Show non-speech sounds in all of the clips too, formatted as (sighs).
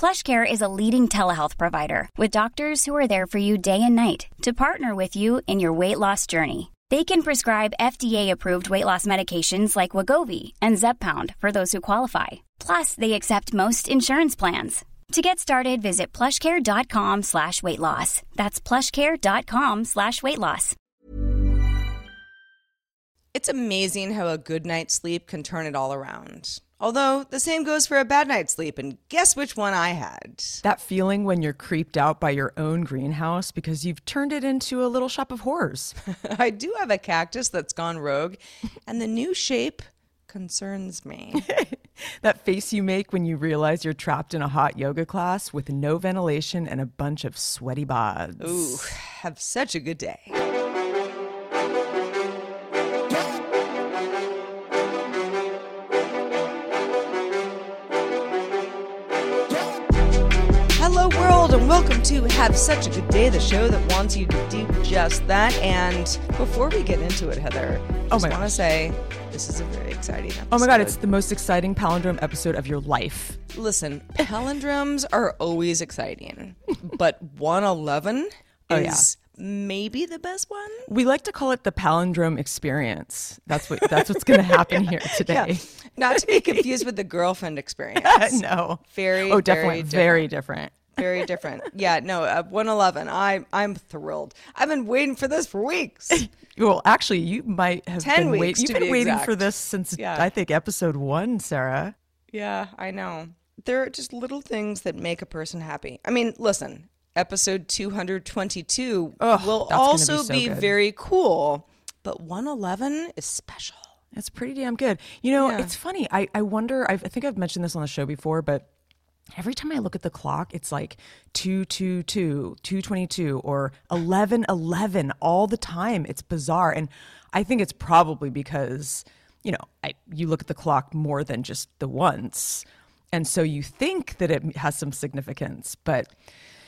PlushCare is a leading telehealth provider with doctors who are there for you day and night to partner with you in your weight loss journey. They can prescribe FDA-approved weight loss medications like Wegovy and Zepbound for those who qualify. Plus, they accept most insurance plans. To get started, visit plushcare.com slash weight loss. That's plushcare.com slash weight loss. It's amazing how a good night's sleep can turn it all around. Although the same goes for a bad night's sleep, and guess which one I had? That feeling when you're creeped out by your own greenhouse because you've turned it into a little shop of horrors. (laughs) I do have a cactus that's gone rogue, and the new shape concerns me. (laughs) that face you make when you realize you're trapped in a hot yoga class with no ventilation and a bunch of sweaty bods. Ooh, have such a good day. World, and welcome to Have Such a Good Day, the show that wants you to do just that. And before we get into it, Heather, I Oh just my want to say this is a very exciting episode. Oh my god, it's the most exciting palindrome episode of your life. Listen, palindromes are always exciting, but 111 (laughs) Oh, yeah. is maybe the best one. We like to call it the palindrome experience. That's what that's what's going to happen here (laughs) today. Not to be (laughs) confused with the girlfriend experience. no. Very, Oh, definitely very very different. Very different. Yeah, no, uh, 111. I, I'm thrilled. I've been waiting for this for weeks. (laughs) Well, actually, you might have 10 been wait- You've been be waiting for this since Yeah. I think episode one, Sarah. Yeah, I know. There are just little things that make a person happy. I mean, listen, episode 222 Ugh, will that's gonna be also so be very cool, but 111 is special. It's pretty damn good. You know, Yeah. it's funny. I, I wonder, I've, I think I've mentioned this on the show before, but every time I look at the clock, it's like 222, 222, or 1111 all the time. It's bizarre. And I think it's probably because, you know, I, you look at the clock more than just the once. And so you think that it has some significance, but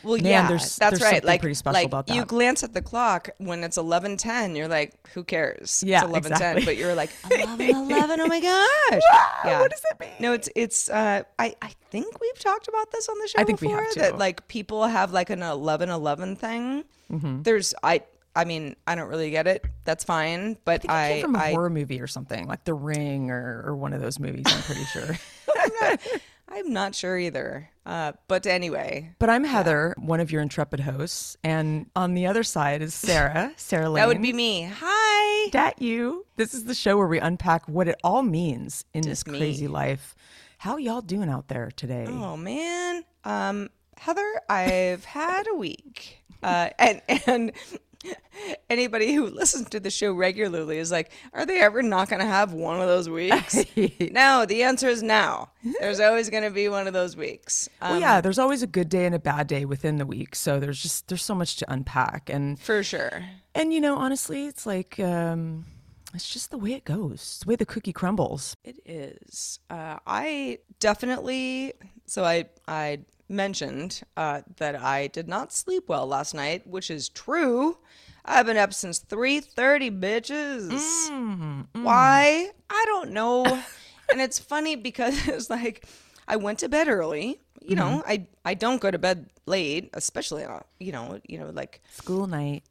Well, Man, yeah, there's- that's there's right. something Like, pretty special like you glance at the clock when it's eleven ten. You're like, who cares? Yeah, it's eleven ten. exactly. But you're like (laughs) eleven eleven. Oh my (laughs) gosh! yeah. what does that mean? No, it's it's. Uh, I I think we've talked about this on the show I think we before. have, too. That like people have like an eleven eleven thing. Mm-hmm. There's I. I mean, I don't really get it. That's fine, but I I, came from a I, horror movie or something, like The Ring or, or one of those movies, I'm pretty sure. (laughs) I'm not sure either. Uh, but anyway, But I'm Heather, one of your intrepid hosts, and on the other side is Sarah, (laughs) Sarah Lane. that would be me. Hi. that you. This is the show where we unpack what it all means in this Just me. crazy life. How y'all doing out there today? Oh man, um, Heather, I've had a week, uh, and and (laughs) anybody who listens to the show regularly is like, are they ever not going to have one of those weeks? (laughs) no, the answer is no. There's always going to be one of those weeks. Um, well, yeah, there's always a good day and a bad day within the week, so there's just there's so much to unpack, and for sure. and you know, honestly, it's like um, it's just the way it goes, it's the way the cookie crumbles. It is. Uh, I definitely. So I I mentioned uh, that I did not sleep well last night, which is true. I've been up since three thirty, bitches. Mm-hmm, mm. Why? I don't know. (laughs) and it's funny because (laughs) it's like I went to bed early. You know, mm-hmm. I I don't go to bed late, especially on you know you know like School night.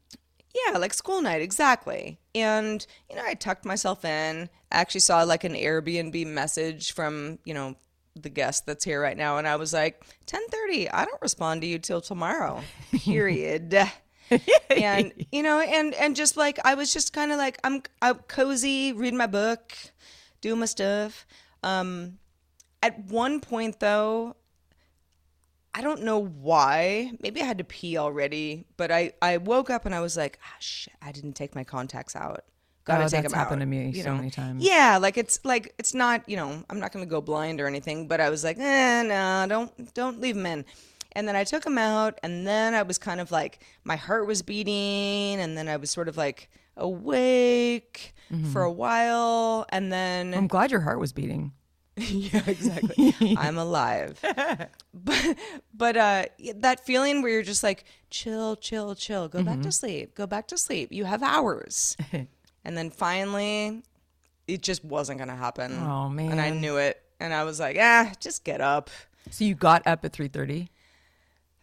yeah, like school night, exactly. And, you know, I tucked myself in. I actually saw like an Airbnb message from, you know, the guest that's here right now. And I was like, 1030, I don't respond to you till tomorrow, (laughs) period. and you know, and and just like I was just kind of like I'm I'm cozy, reading my book, doing my stuff. Um, at one point though, I don't know why. Maybe I had to pee already, but I I woke up and I was like, ah, shit, I didn't take my contacts out. Gotta Oh, take that's them out. happened to me you so know? many times. Yeah, like it's like it's not you know I'm not gonna go blind or anything, but I was like, eh, no, don't don't leave them in. And then I took them out, and then I was kind of like my heart was beating, and then I was sort of like awake for a while, and then I'm glad your heart was beating. (laughs) yeah, exactly. I'm alive. (laughs) but but uh that feeling where you're just like chill, chill, chill. Go back to sleep. Go back to sleep. You have hours. (laughs) and then finally it just wasn't going to happen. Oh, man. And I knew it. And I was like, "Ah, just get up." So you got up at 3:30.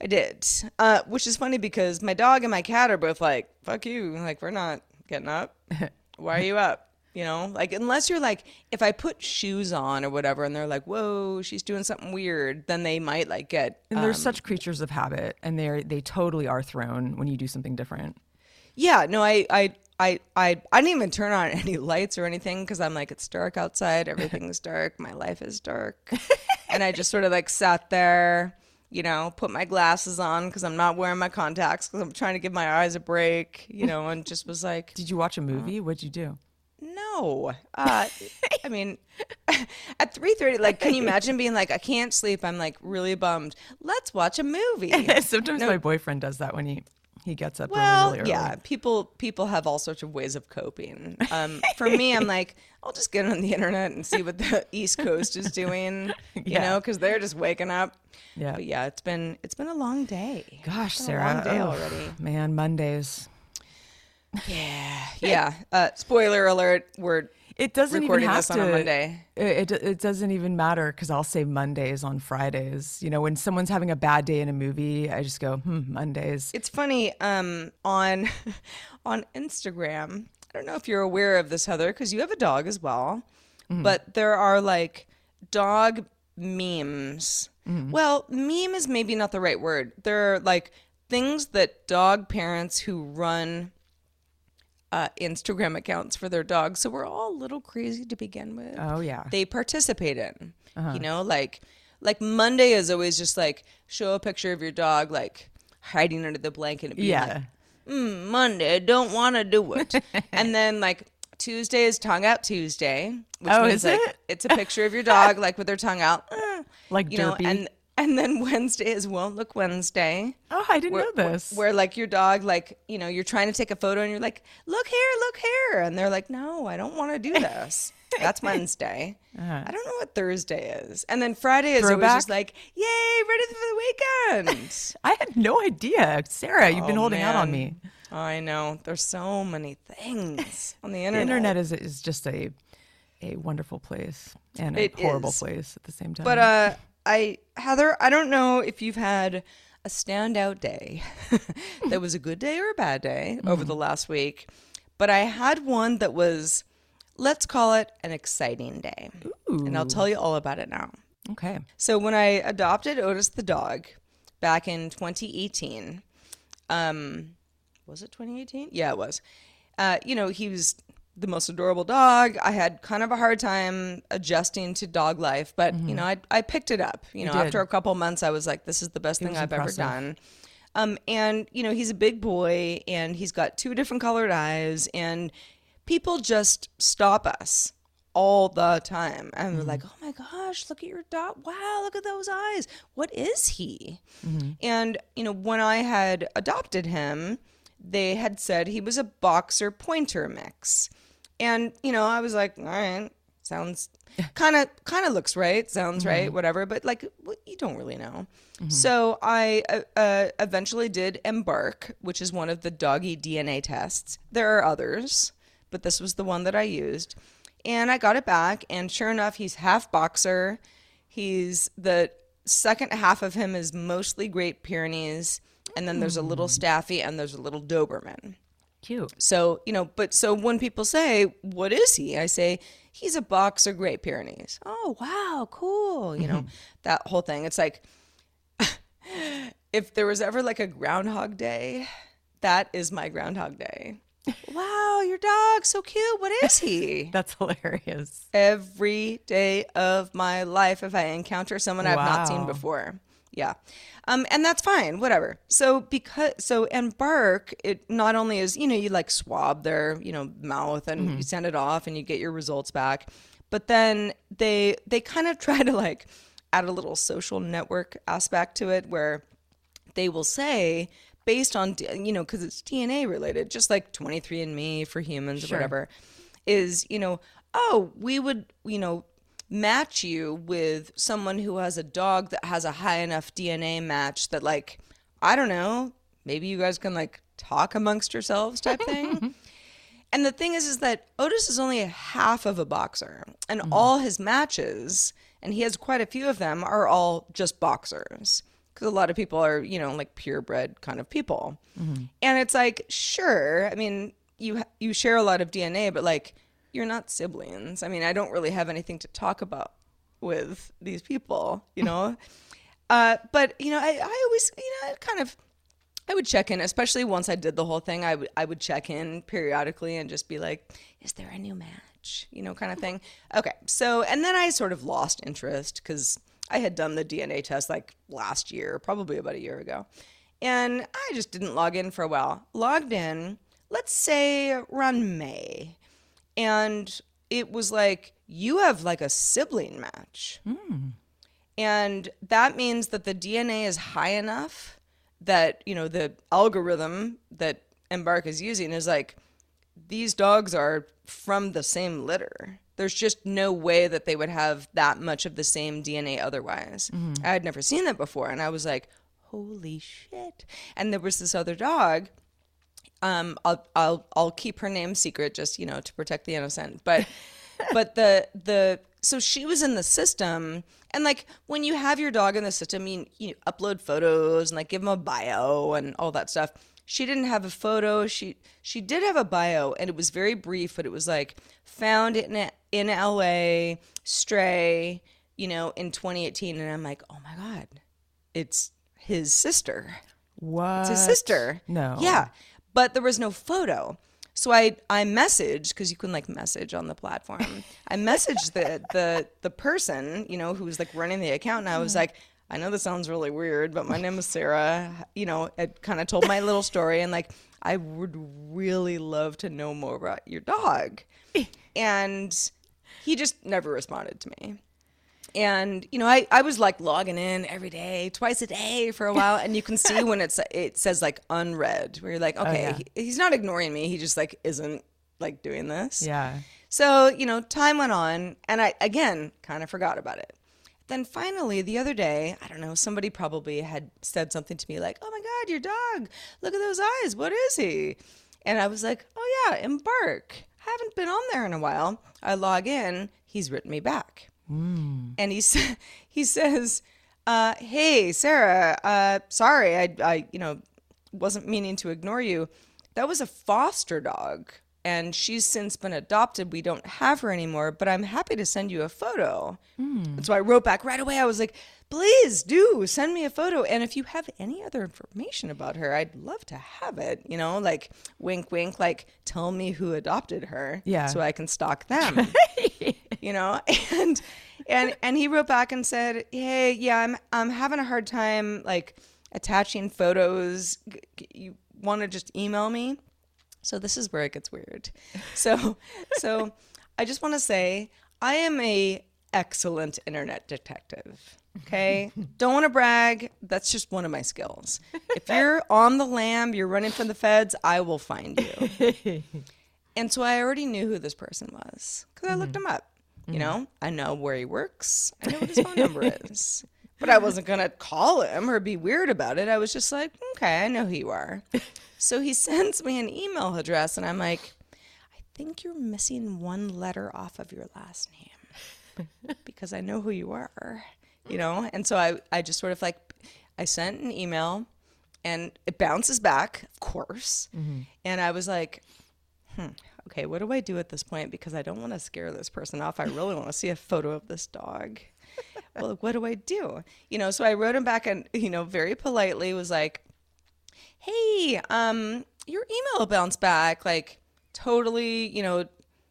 I did. Uh which is funny because my dog and my cat are both like, "Fuck you." Like, "We're not getting up." (laughs) Why are you up? You know, like unless you're like, if I put shoes on or whatever, and they're like, "Whoa, she's doing something weird," then they might like get. And they're um, such creatures of habit, and they're, they totally are thrown when you do something different. yeah, no, I, I, I, I, I didn't even turn on any (laughs) lights or anything because I'm like, it's dark outside, everything's dark, my life is dark, (laughs) and I just sort of like sat there, you know, put my glasses on because I'm not wearing my contacts because I'm trying to give my eyes a break, you know, and just was like, Did you watch a movie? What'd you do? No. Uh, I mean, (laughs) at 3.30, like, can you imagine being like, I can't sleep. I'm like really bummed. Let's watch a movie. Sometimes my boyfriend does that when he he gets up well, really, yeah, people people have all sorts of ways of coping. Um, (laughs) for me, I'm like, I'll just get on the internet and see what the (laughs) East Coast is doing, (laughs) you Yeah. know, because they're just waking up. Yeah. But yeah, it's been it's been a long day. Gosh, Sarah. a long day ugh, already. Man, Mondays. Yeah, yeah. Uh, spoiler alert: We're It doesn't even have to. Monday. It, it it doesn't even matter because I'll say Mondays on Fridays. You know, when someone's having a bad day in a movie, I just go, hmm, Mondays. It's funny um, on (laughs) on Instagram. I don't know if you're aware of this, Heather, because you have a dog as well. But there are like dog memes. Well, meme is maybe not the right word. There are like things that dog parents who run uh, Instagram accounts for their dogs. So we're all a little crazy to begin with. Oh, yeah. They participate in. Uh-huh. You know, like like Monday is always just like show a picture of your dog like hiding under the blanket and being Yeah. like, mm, Monday, I don't want to do it. (laughs) and then like Tuesday is tongue out Tuesday, which Oh, means is like it? it's a picture of your dog like with their tongue out. Like you know, and and then (laughs) Wednesday is won't look Wednesday. oh, I didn't Where, know this. Where, like your dog, like you know, you're trying to take a photo and you're like, "Look here, look here," and they're like, "No, I don't want to do (laughs) this." That's Wednesday. Uh-huh. I don't know what Thursday is, and then Friday is always Throwback? just like, "Yay, ready for the weekend." (laughs) I had no idea. Sarah, you've been Oh, holding out on me. I know. There's so many things on the internet. The internet. internet is is just a a wonderful place and a It horrible is. place at the same time. But uh, I Heather, I don't know if you've had a standout day (laughs) that was a good day or a bad day over the last week, but I had one that was, let's call it an exciting day, and I'll tell you all about it now. okay. So when I adopted Otis the dog back in 2018, um, was it 2018? Yeah, it was. Uh, you know, he was the most adorable dog. I had kind of a hard time adjusting to dog life, but you know, mm-hmm. I I picked it up. You know, did. after a couple months, I was like, this is the best thing I've impressive. ever done. Um, and you know, he's a big boy, and he's got two different colored eyes, and people just stop us all the time and they're mm-hmm. like oh my gosh look at your dog wow look at those eyes what is he mm-hmm. and you know when i had adopted him they had said he was a boxer pointer mix and you know i was like all right sounds kind of kind of looks right sounds right whatever but like you don't really know. So i uh, uh, eventually did embark which is one of the doggy dna tests. There are others but this was the one that i used. And i got it back and sure enough he's half boxer. He's the second half of him is mostly great pyrenees and then there's a little staffy and there's a little doberman Cute. so, you know, but so when people say, what is he? I say, he's a boxer Great Pyrenees. Oh, wow, cool. You know, mm-hmm. that whole thing. It's like, (laughs) if there was ever like a Groundhog Day, that is my Groundhog Day. wow, your dog, so cute. What is he? (laughs) That's hilarious. Every day of my life, if I encounter someone I've not seen before. Yeah. Um, and that's fine, whatever. So because so Embark, it not only is, you know, you like swab their, you know, mouth and you send it off and you get your results back. But then they they kind of (laughs) try to like add a little social network aspect to it where they will say based on you know because it's dna related just like 23andme for humans or whatever is you know oh we would you know match you with someone who has a dog that has a high enough dna match that like i don't know maybe you guys can like talk amongst yourselves type thing. (laughs) And the thing is, is that Otis is only a half of a boxer, and mm-hmm. all his matches, and he has quite a few of them, are all just boxers. Because a lot of people are, you know, like purebred kind of people, mm-hmm. and it's like, sure, I mean, you you share a lot of DNA, but like, you're not siblings. I mean, I don't really have anything to talk about with these people, you know. (laughs) uh, but you know, I, I always, you know, I kind of I would check in, especially once I did the whole thing. I would I would check in periodically and just be like, "Is there a new match?" You know, kind of thing. (laughs) Okay, so and then I sort of lost interest because I had done the DNA test like last year, probably about a year ago, and I just didn't log in for a while. Logged in, let's say around May, and it was like you have like a sibling match. Hmm. And that means that the DNA is high enough that, you know, the algorithm that Embark is using is like, these dogs are from the same litter. There's just no way that they would have that much of the same DNA otherwise. Mm-hmm. I had never seen that before. And I was like, holy shit. And there was this other dog um I'll I'll I'll keep her name secret just you know to protect the innocent. But (laughs) but the the so she was in the system. And like when you have your dog in the system you, you upload photos and like give them a bio and all that stuff. She didn't have a photo. She she did have a bio and it was very brief but it was like found in in LA stray you know in 2018 and I'm like oh my god it's his sister. What? it's his sister. No. Yeah, but there was no photo. So I I messaged because you can like message on the platform. I messaged the the the person you know who was like running the account, and I was mm. like, I know this sounds really weird, but my name is Sarah. You know, I kind of told my little story, and like I would really love to know more about your dog, eh. and he just never responded to me. And you know, I, I was like logging in every day, twice a day for a while, and you can see when it's it says like unread, where you're like, oh, okay, yeah. he- he's not ignoring me, he just like isn't like doing this. Yeah. So you know, time went on, and I again kind of forgot about it. Then finally, the other day, I don't know, somebody probably had said something to me like, "Oh my God, your dog! Look at those eyes! What is he?" And I was like, "Oh yeah, Embark. Haven't been on there in a while." I log in. He's written me back and he sa- (laughs) he says, uh, "Hey, Sarah, uh, sorry, I, I, you know, wasn't meaning to ignore you. That was a foster dog, and she's since been adopted. We don't have her anymore, but I'm happy to send you a photo." And so I wrote back right away. I was like, "Please do send me a photo, and if you have any other information about her, I'd love to have it. You know, like wink, wink, like tell me who adopted her, Yeah. so I can stalk them." (laughs) you know and and and he wrote back and said hey yeah i'm i'm having a hard time like attaching photos you want to just email me so this is where it gets weird so (laughs) so i just want to say i am a excellent internet detective okay (laughs) don't want to brag that's just one of my skills if you're on the lam you're running from the feds i will find you (laughs) and so I already knew who this person was because I looked mm-hmm. him up. You mm-hmm. know, I know where he works. I know what his phone number (laughs) is. But I wasn't going to call him or be weird about it. I was just like, okay, I know who you are. so he sends me an email address, and I'm like, I think you're missing one letter off of your last name because I know who you are, you know? And so I, I just sort of like, I sent an email and it bounces back, of course. And I was like, hmm, okay, what do I do at this point? Because I don't want to scare this person off. I really want to see a photo of this dog. well, what do I do? You know, so I wrote him back and, you know, very politely was like, hey, um, your email bounced back. Like, totally, you know,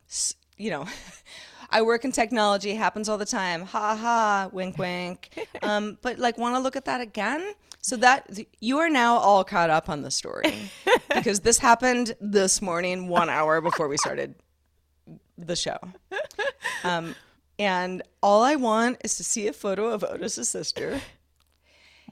s- you know, (laughs) I work in technology, happens all the time. Ha ha, wink wink. (laughs) Um, but like, want to look at that again? So that you are now all caught up on the story (laughs) because this happened this morning, one hour before we started the show. Um, and all I want is to see a photo of Otis's sister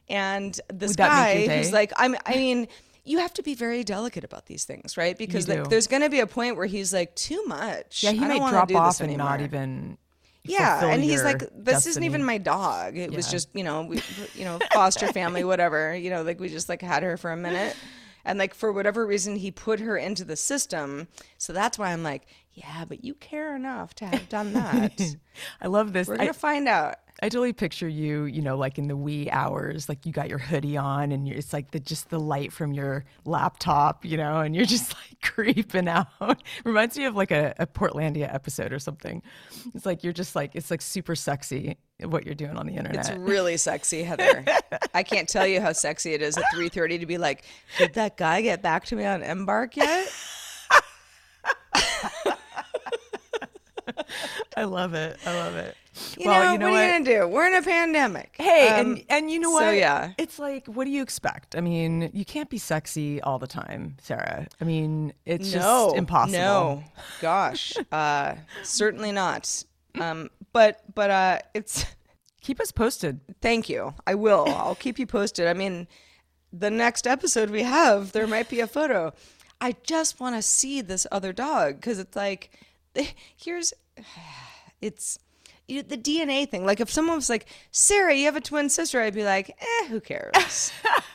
and this Would that make your guy who's like, I'm, I mean, you have to be very delicate about these things, right? Because like, there's going to be a point where he's like, too much. Yeah, he I wanna drop off and not even. Yeah, and he's like, "This isn't even my dog. It was just, you know, we, you know, foster family, whatever. You know, like we just like had her for a minute, and like for whatever reason, he put her into the system. So that's why I'm like, yeah, but you care enough to have done that. (laughs) I love this. We're I, gonna find out. I totally picture you, you know, like in the wee hours, like you got your hoodie on and you're, it's like the just the light from your laptop, you know, and you're (laughs) just like creeping out. (laughs) Reminds me of like a, a Portlandia episode or something. It's like you're just like it's like super sexy what you're doing on the internet. It's really sexy, Heather. I can't tell you how sexy it is at 3:30 to be like, did that guy get back to me on Embark yet? I love it. I love it. You well, know, you know what, what? are you gonna do? We're in a pandemic. Hey, Um, and and you know what? so yeah. it's like, what do you expect? I mean, you can't be sexy all the time, Sarah. I mean, it's no, just impossible. No, gosh, (laughs) uh, certainly not. Um, but but uh, it's (laughs) Keep us posted. thank you. I will. I'll keep you posted. I mean, the next episode we have, there might be a photo. I just want to see this other dog because it's like, (sighs) here's, (sighs) it's. You know, the DNA thing. Like, if someone was like, Sarah, you have a twin sister, I'd be like, eh, who cares? (laughs)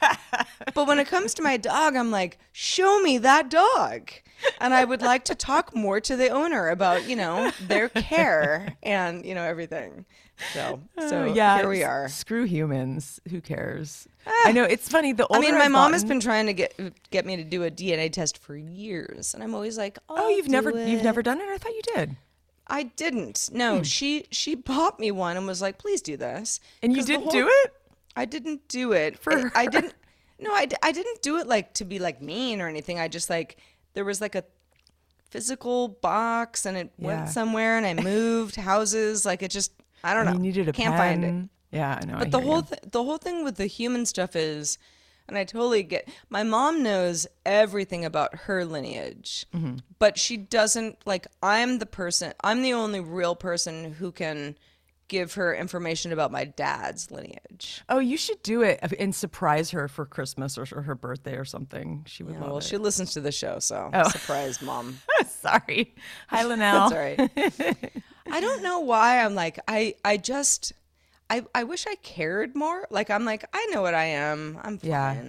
But when it comes to my dog, I'm like, show me that dog. And I would like to talk more to the owner about, you know, their care and, you know, everything. So, so Oh, yeah, here we are. Screw humans. Who cares? I know it's funny. The I mean, my I've mom has been trying to get get me to do a DNA test for years, and I'm always like, Oh, "I'll you've never you've never done it. I thought you did. I didn't. No, Hmm. she she bought me one and was like, "Please do this." And you didn't whole- do it. I didn't do it. For I, I didn't. No, I, I didn't do it like to be like mean or anything. I just like there was like a physical box and it Yeah. went somewhere and I (laughs) moved houses. Like it just I don't know. You needed a Can't pen. find it. Yeah, I know. I But the whole th- the whole thing with the human stuff is, and I totally get. My mom knows everything about her lineage, Mm-hmm. but she doesn't like. I'm the person. I'm the only real person who can give her information about my dad's lineage. Oh, you should do it and surprise her for Christmas or, her birthday or something. She would well, love she it. listens to the show, so Oh. (laughs) surprise, mom. (laughs) Sorry. Hi, Linnell. That's all right. I don't know why I'm like I. I just. I, I wish I cared more. Like I'm like I know what I am. I'm fine. Yeah.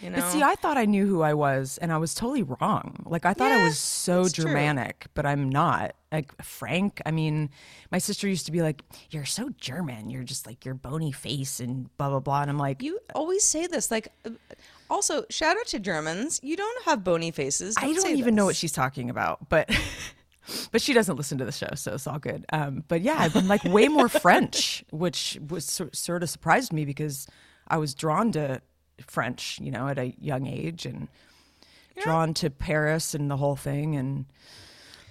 You know. But see, I thought I knew who I was, and I was totally wrong. Like I thought I was so it's true. Germanic, but I'm not. Like Frank, I mean, my sister used to be like, "You're so German. You're just like your bony face and blah blah blah." And I'm like, You always say this. Like, also, shout out to Germans. You don't have bony faces. I don't even know what she's talking about, but (laughs) but she doesn't listen to the show, so it's all good. Um, but yeah, I've been like way more (laughs) French, which was sort of surprised me because I was drawn to French, you know, at a young age, and drawn to Paris and the whole thing, and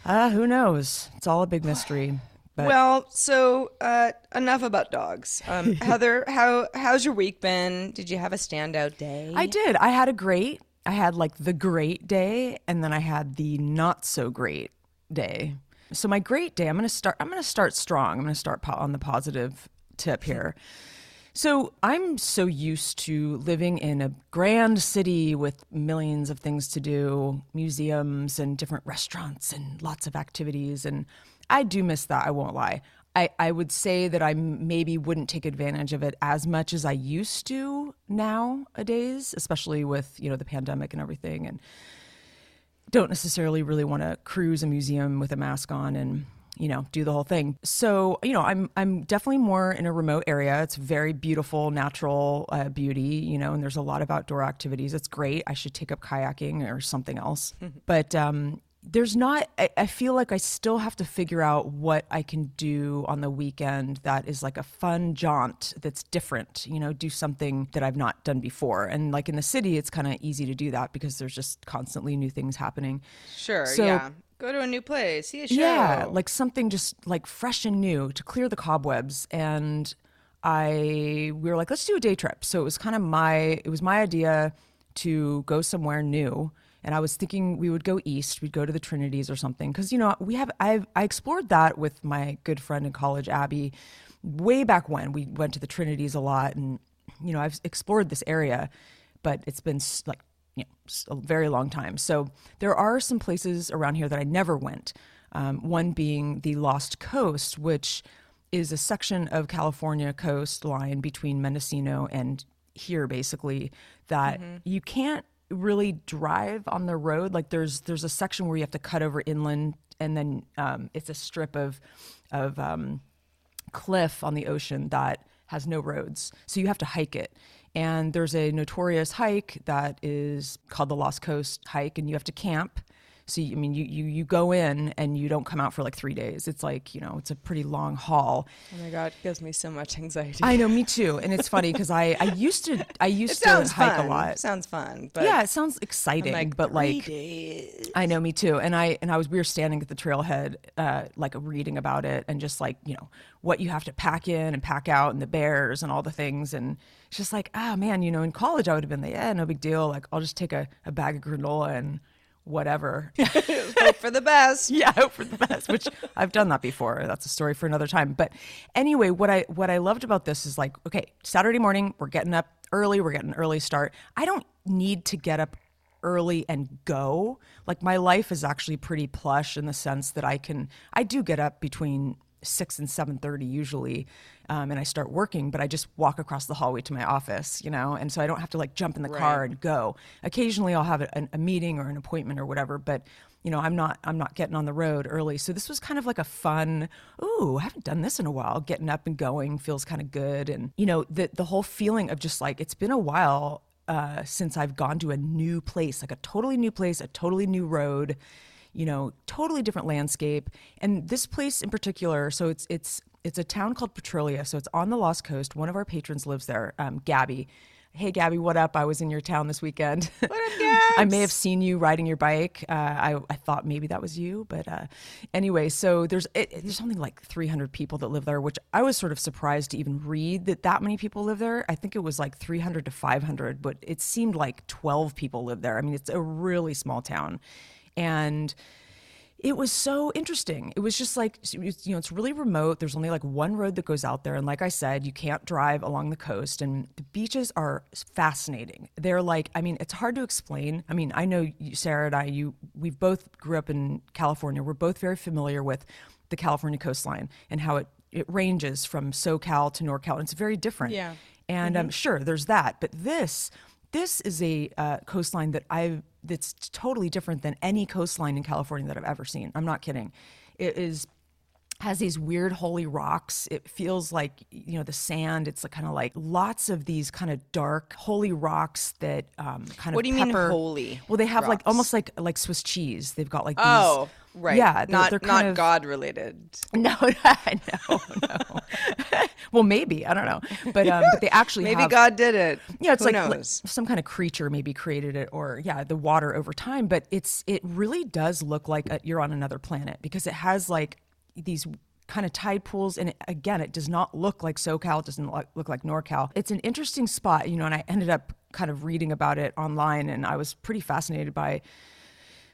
uh, who knows? It's all a big mystery. But Well, so uh, enough about dogs. Um, (laughs) Heather, how how's your week been? Did you have a standout day? I did. I had a great. I had like the great day, and then I had the not so great day. So my great day, I'm gonna start. I'm gonna start strong. I'm gonna start po- on the positive tip here. So I'm so used to living in a grand city with millions of things to do, museums and different restaurants and lots of activities, and I do miss that. I won't lie. I, I would say that I maybe wouldn't take advantage of it as much as I used to nowadays, especially with you know the pandemic and everything, and don't necessarily really want to cruise a museum with a mask on and you know do the whole thing. So you know i'm i'm definitely more in a remote area. It's very beautiful natural uh, beauty you know and there's a lot of outdoor activities. It's great. I should take up kayaking or something else. (laughs) But um there's not I, I feel like i still have to figure out what i can do on the weekend that is like a fun jaunt that's different you know do something that i've not done before. And like in the city it's kind of easy to do that because there's just constantly new things happening. Sure, So- yeah. Go to a new place, see a show. yeah like something just like fresh and new to clear the cobwebs. And i we were like let's do a day trip. So it was kind of my it was my idea to go somewhere new. And i was thinking we would go east. We'd go to the trinities or something. Because you know we have I've, i explored that with my good friend in college abby way back when. We went to the trinities a lot and you know i've explored this area but it's been like you know, a very long time. So there are some places around here that I never went. Um, one being the Lost Coast, which is a section of California coastline between Mendocino and here, basically, that you can't really drive on the road. Like there's there's a section where you have to cut over inland, and then um, it's a strip of of um, cliff on the ocean that has no roads. So you have to hike it. And there's a notorious hike that is called the Lost Coast hike, and you have to camp. So you, I mean, you, you you go in and you don't come out for like three days. It's like you know, it's a pretty long haul. Oh my god, it gives me so much anxiety. I know, me (laughs) too. And it's funny because I I used to I it used to hike fun. a lot. Sounds fun, but yeah, it sounds exciting, like, but like days. I know, me too. And I and I was we were standing at the trailhead, uh, like reading about it and just like you know what you have to pack in and pack out and the bears and all the things and it's just like ah man, you know, in college I would have been like yeah, no big deal. Like I'll just take a, a bag of granola and whatever. (laughs) (laughs) Hope for the best. yeah, hope for the best. Which I've done that before. That's a story for another time. But anyway, what I what I loved about this is like, okay, Saturday morning, we're getting up early. We're getting an early start. I don't need to get up early and go. Like my life is actually pretty plush in the sense that I can. I do get up between six and seven thirty usually, um, and I start working. But I just walk across the hallway to my office, you know, and so I don't have to like jump in the car and go. Occasionally, I'll have a, a meeting or an appointment or whatever, but you know, I'm not I'm not getting on the road early. So this was kind of like a fun, ooh, I haven't done this in a while. Getting up and going feels kind of good. And you know, the the whole feeling of just like it's been a while uh, since I've gone to a new place, like a totally new place, a totally new road, you know, totally different landscape. And this place in particular, so it's it's it's a town called Petrolia. So it's on the Lost Coast. One of our patrons lives there, um, Gabby. Hey Gabby, what up? I was in your town this weekend. What up, (laughs) Gabs? I may have seen you riding your bike. Uh, I, I thought maybe that was you, but uh, anyway. So there's it, there's something like 300 people that live there, which I was sort of surprised to even read that that many people live there. I think it was like 300 to 500, but it seemed like 12 people live there. I mean, it's a really small town, and it was so interesting. It was just like you know, it's really remote. There's only like one road that goes out there, and like I said, you can't drive along the coast. And the beaches are fascinating. They're like, I mean, it's hard to explain. I mean, I know you, Sarah and I, you, we've both grew up in California. We're both very familiar with the California coastline and how it it ranges from SoCal to NorCal, and it's very different. Yeah. And um, sure, there's that, but this this is a uh, coastline that I that's totally different than any coastline in California that I've ever seen. I'm not kidding. It is has these weird holy rocks. It feels like you know the sand. It's like kind of like lots of these kind of dark holy rocks that um, kind of. What do you mean holy Well, they have like almost like like Swiss cheese. They've got like these. Oh, right. Yeah, they're, not they're not of, God related. (laughs) (laughs) No, no, no. (laughs) well, maybe I don't know, but um, but they actually Maybe have, God did it. yeah, it's like, like some kind of creature maybe created it, or yeah, the water over time. But it's it really does look like a, you're on another planet because it has like these kind of tide pools, and again, it does not look like SoCal. It doesn't look, like NorCal. It's an interesting spot, you know. And I ended up kind of reading about it online, and I was pretty fascinated by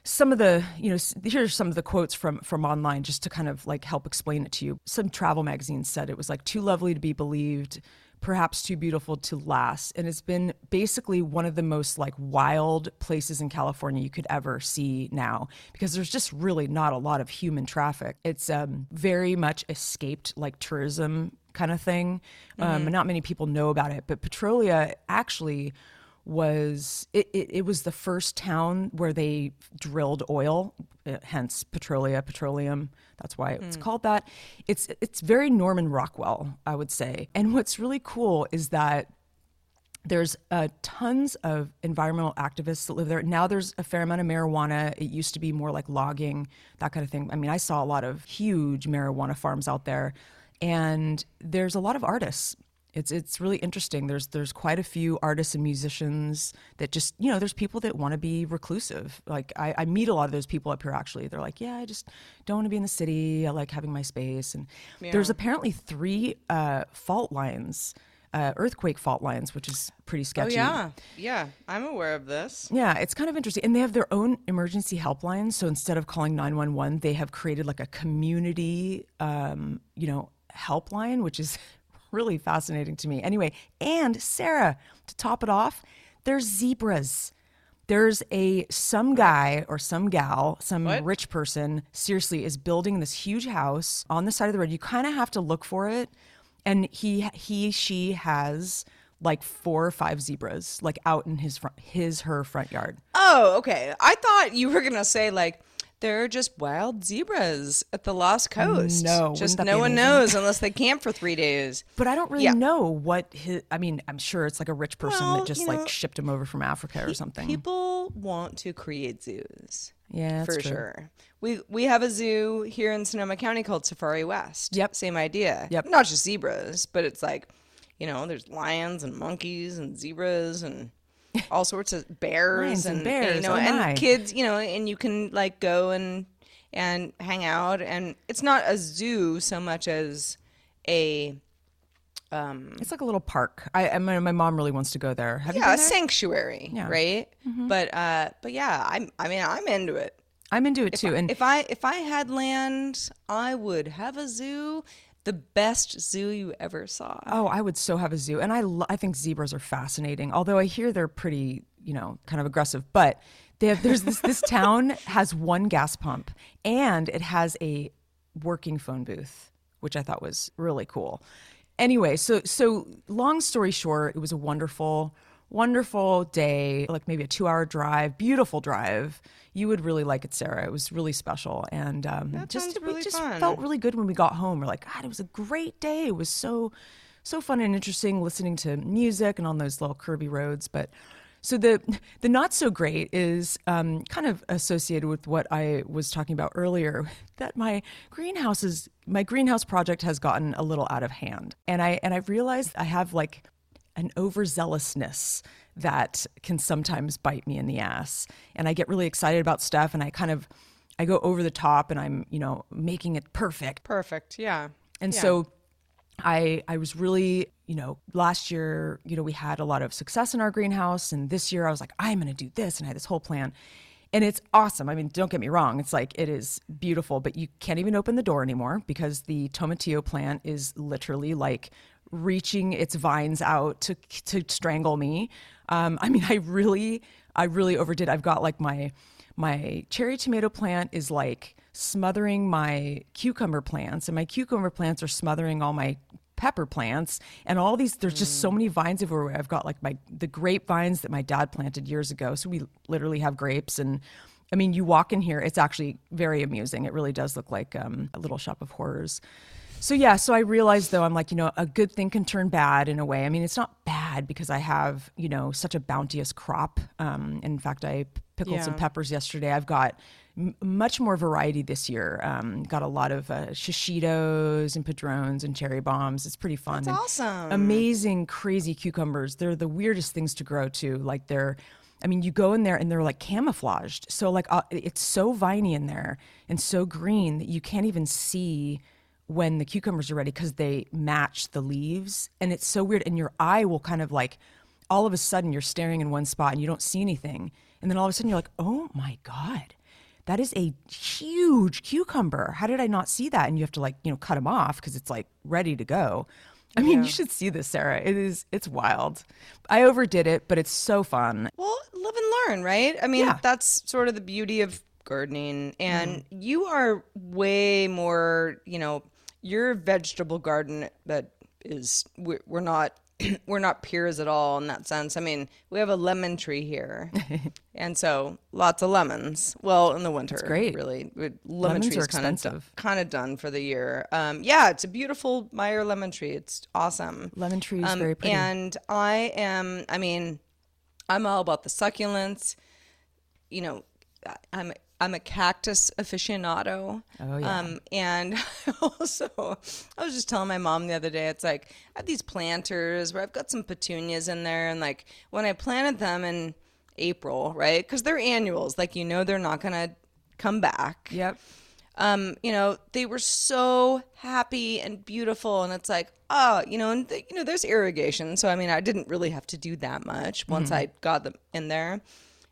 some of the you know s- here's some of the quotes from from online just to kind of like help explain it to you some travel magazines said it was like too lovely to be believed perhaps too beautiful to last. And it's been basically one of the most like wild places in california you could ever see now because there's just really not a lot of human traffic. It's um, very much escaped like tourism kind of thing um, not many people know about it but petrolia actually was it, it, it was the first town where they drilled oil uh, hence petrolia petroleum that's why it's called that it's it's very norman rockwell i would say and what's really cool is that There's uh, tons of environmental activists that live there. Now there's a fair amount of marijuana. It used to be more like logging, that kind of thing. I mean, I saw a lot of huge marijuana farms out there, and there's a lot of artists. It's it's really interesting. There's there's quite a few artists and musicians that just you know there's people that want to be reclusive. Like I, I meet a lot of those people up here. Actually, they're like, yeah, I just don't want to be in the city. I like having my space. And there's apparently three uh, fault lines uh, earthquake fault lines, which is pretty sketchy. Oh sketchy. yeah, yeah. I'm aware of this. Yeah, it's kind of interesting. And they have their own emergency helpline. So instead of calling 911, they have created like a community, um, you know, helpline, which is really fascinating to me. Anyway, and Sarah, to top it off, there's zebras. There's a some guy or some gal, some What? rich person, seriously, is building this huge house on the side of the road. You kind of have to look for it, and he he she has like four or five zebras like out in his front his her front yard. Oh, okay. I thought you were gonna say like there are just wild zebras at the Lost Coast. No, just no one amazing? knows unless they camp for three days. But I don't really Yeah. know what his. I mean, I'm sure it's like a rich person Well, that just you like know, shipped him over from Africa or something. People want to create zoos. yeah, for true. sure. We we have a zoo here in Sonoma County called Safari West. Yep. Same idea. Yep. Not just zebras, but it's like, you know, there's lions and monkeys and zebras and all sorts of bears Lions and you know, oh and my. kids, you know, and you can like go and and hang out and it's not a zoo so much as a Um, It's like a little park. I, I mean, my mom really wants to go there. Have you yeah, a there? sanctuary, Yeah. right? But uh but yeah, I'm I mean, I'm into it. I'm into it too. And if I if I had land, I would have a zoo, the best zoo you ever saw. oh, I would so have a zoo. And I lo- I think zebras are fascinating. Although I hear they're pretty, you know, kind of aggressive. But they have, there's this this town (laughs) has one gas pump and it has a working phone booth, which I thought was really cool. Anyway, so so long story short, it was a wonderful, wonderful day, like maybe a two hour drive, beautiful drive. You would really like it, Sarah. It was really special, and um, just really just fun. felt really good when we got home. We're like, God, it was a great day. It was so so fun and interesting listening to music and on those little curvy roads, but. So the the not so great is um, kind of associated with what I was talking about earlier. (laughs) That my greenhouse is my greenhouse project has gotten a little out of hand, and I and I've realized I have like an overzealousness that can sometimes bite me in the ass, and I get really excited about stuff, and I kind of I go over the top, and I'm you know making it perfect, Perfect. Yeah. and Yeah. so I I was really, you know, last year, you know, we had a lot of success in our greenhouse and this year I was like, I'm going to do this and I had this whole plan. And it's awesome. I mean, don't get me wrong. It's like it is beautiful, but you can't even open the door anymore because the tomatillo plant is literally like reaching its vines out to to strangle me. Um, I mean, I really I really overdid. I've got like my my cherry tomato plant is like smothering my cucumber plants and my cucumber plants are smothering all my pepper plants and all these there's just so many vines everywhere. I've got like my the grape vines that my dad planted years ago. So we literally have grapes and i mean you walk in here it's actually very amusing. It really does look like um, a little shop of horrors so yeah, so I realized though I'm like, you know, a good thing can turn bad in a way. I mean, it's not bad because I have, you know, such a bounteous crop. Um, in fact, I pickled some peppers yesterday. I've got m- much more variety this year. Um, got a lot of uh, shishitos and padrones and cherry bombs. It's pretty fun. That's awesome. Amazing, crazy cucumbers. They're the weirdest things to grow too. Like they're, I mean, you go in there and they're like camouflaged. So like uh, it's so viney in there and so green that you can't even see when the cucumbers are ready because they match the leaves. And it's so weird and your eye will kind of like all of a sudden you're staring in one spot and you don't see anything. And then all of a sudden you're like oh my god that is a huge cucumber. How did i not see that? And you have to like you know cut them off because it's like ready to go. I mean you should see this sarah. It is it's wild. I overdid it but it's so fun. Well, live and learn, right? I mean, Yeah. that's sort of the beauty of gardening. And mm-hmm. you are way more, you know, your vegetable garden that is, we're, not (clears throat) we're not peers at all in that sense. I mean, we have a lemon tree here, (laughs) and so lots of lemons. Well, in the winter, it's great. Really, lemon Lemons tree are kind of expensive. kind of done for the year. Um, yeah, it's a beautiful Meyer lemon tree. It's awesome. Lemon tree is Um, very pretty. And I am, I mean, I'm all about the succulents. You know, I'm I'm a cactus aficionado. Oh, yeah. Um, and (laughs) also, I was just telling my mom the other day, it's like I have these planters where I've got some petunias in there, and like when I planted them in April, right? Because they're annuals, like you know they're not gonna come back yep. um, you know, they were so happy and beautiful, and it's like, oh, you know, and th- you know, there's irrigation, so I mean, I didn't really have to do that much once I got them in there,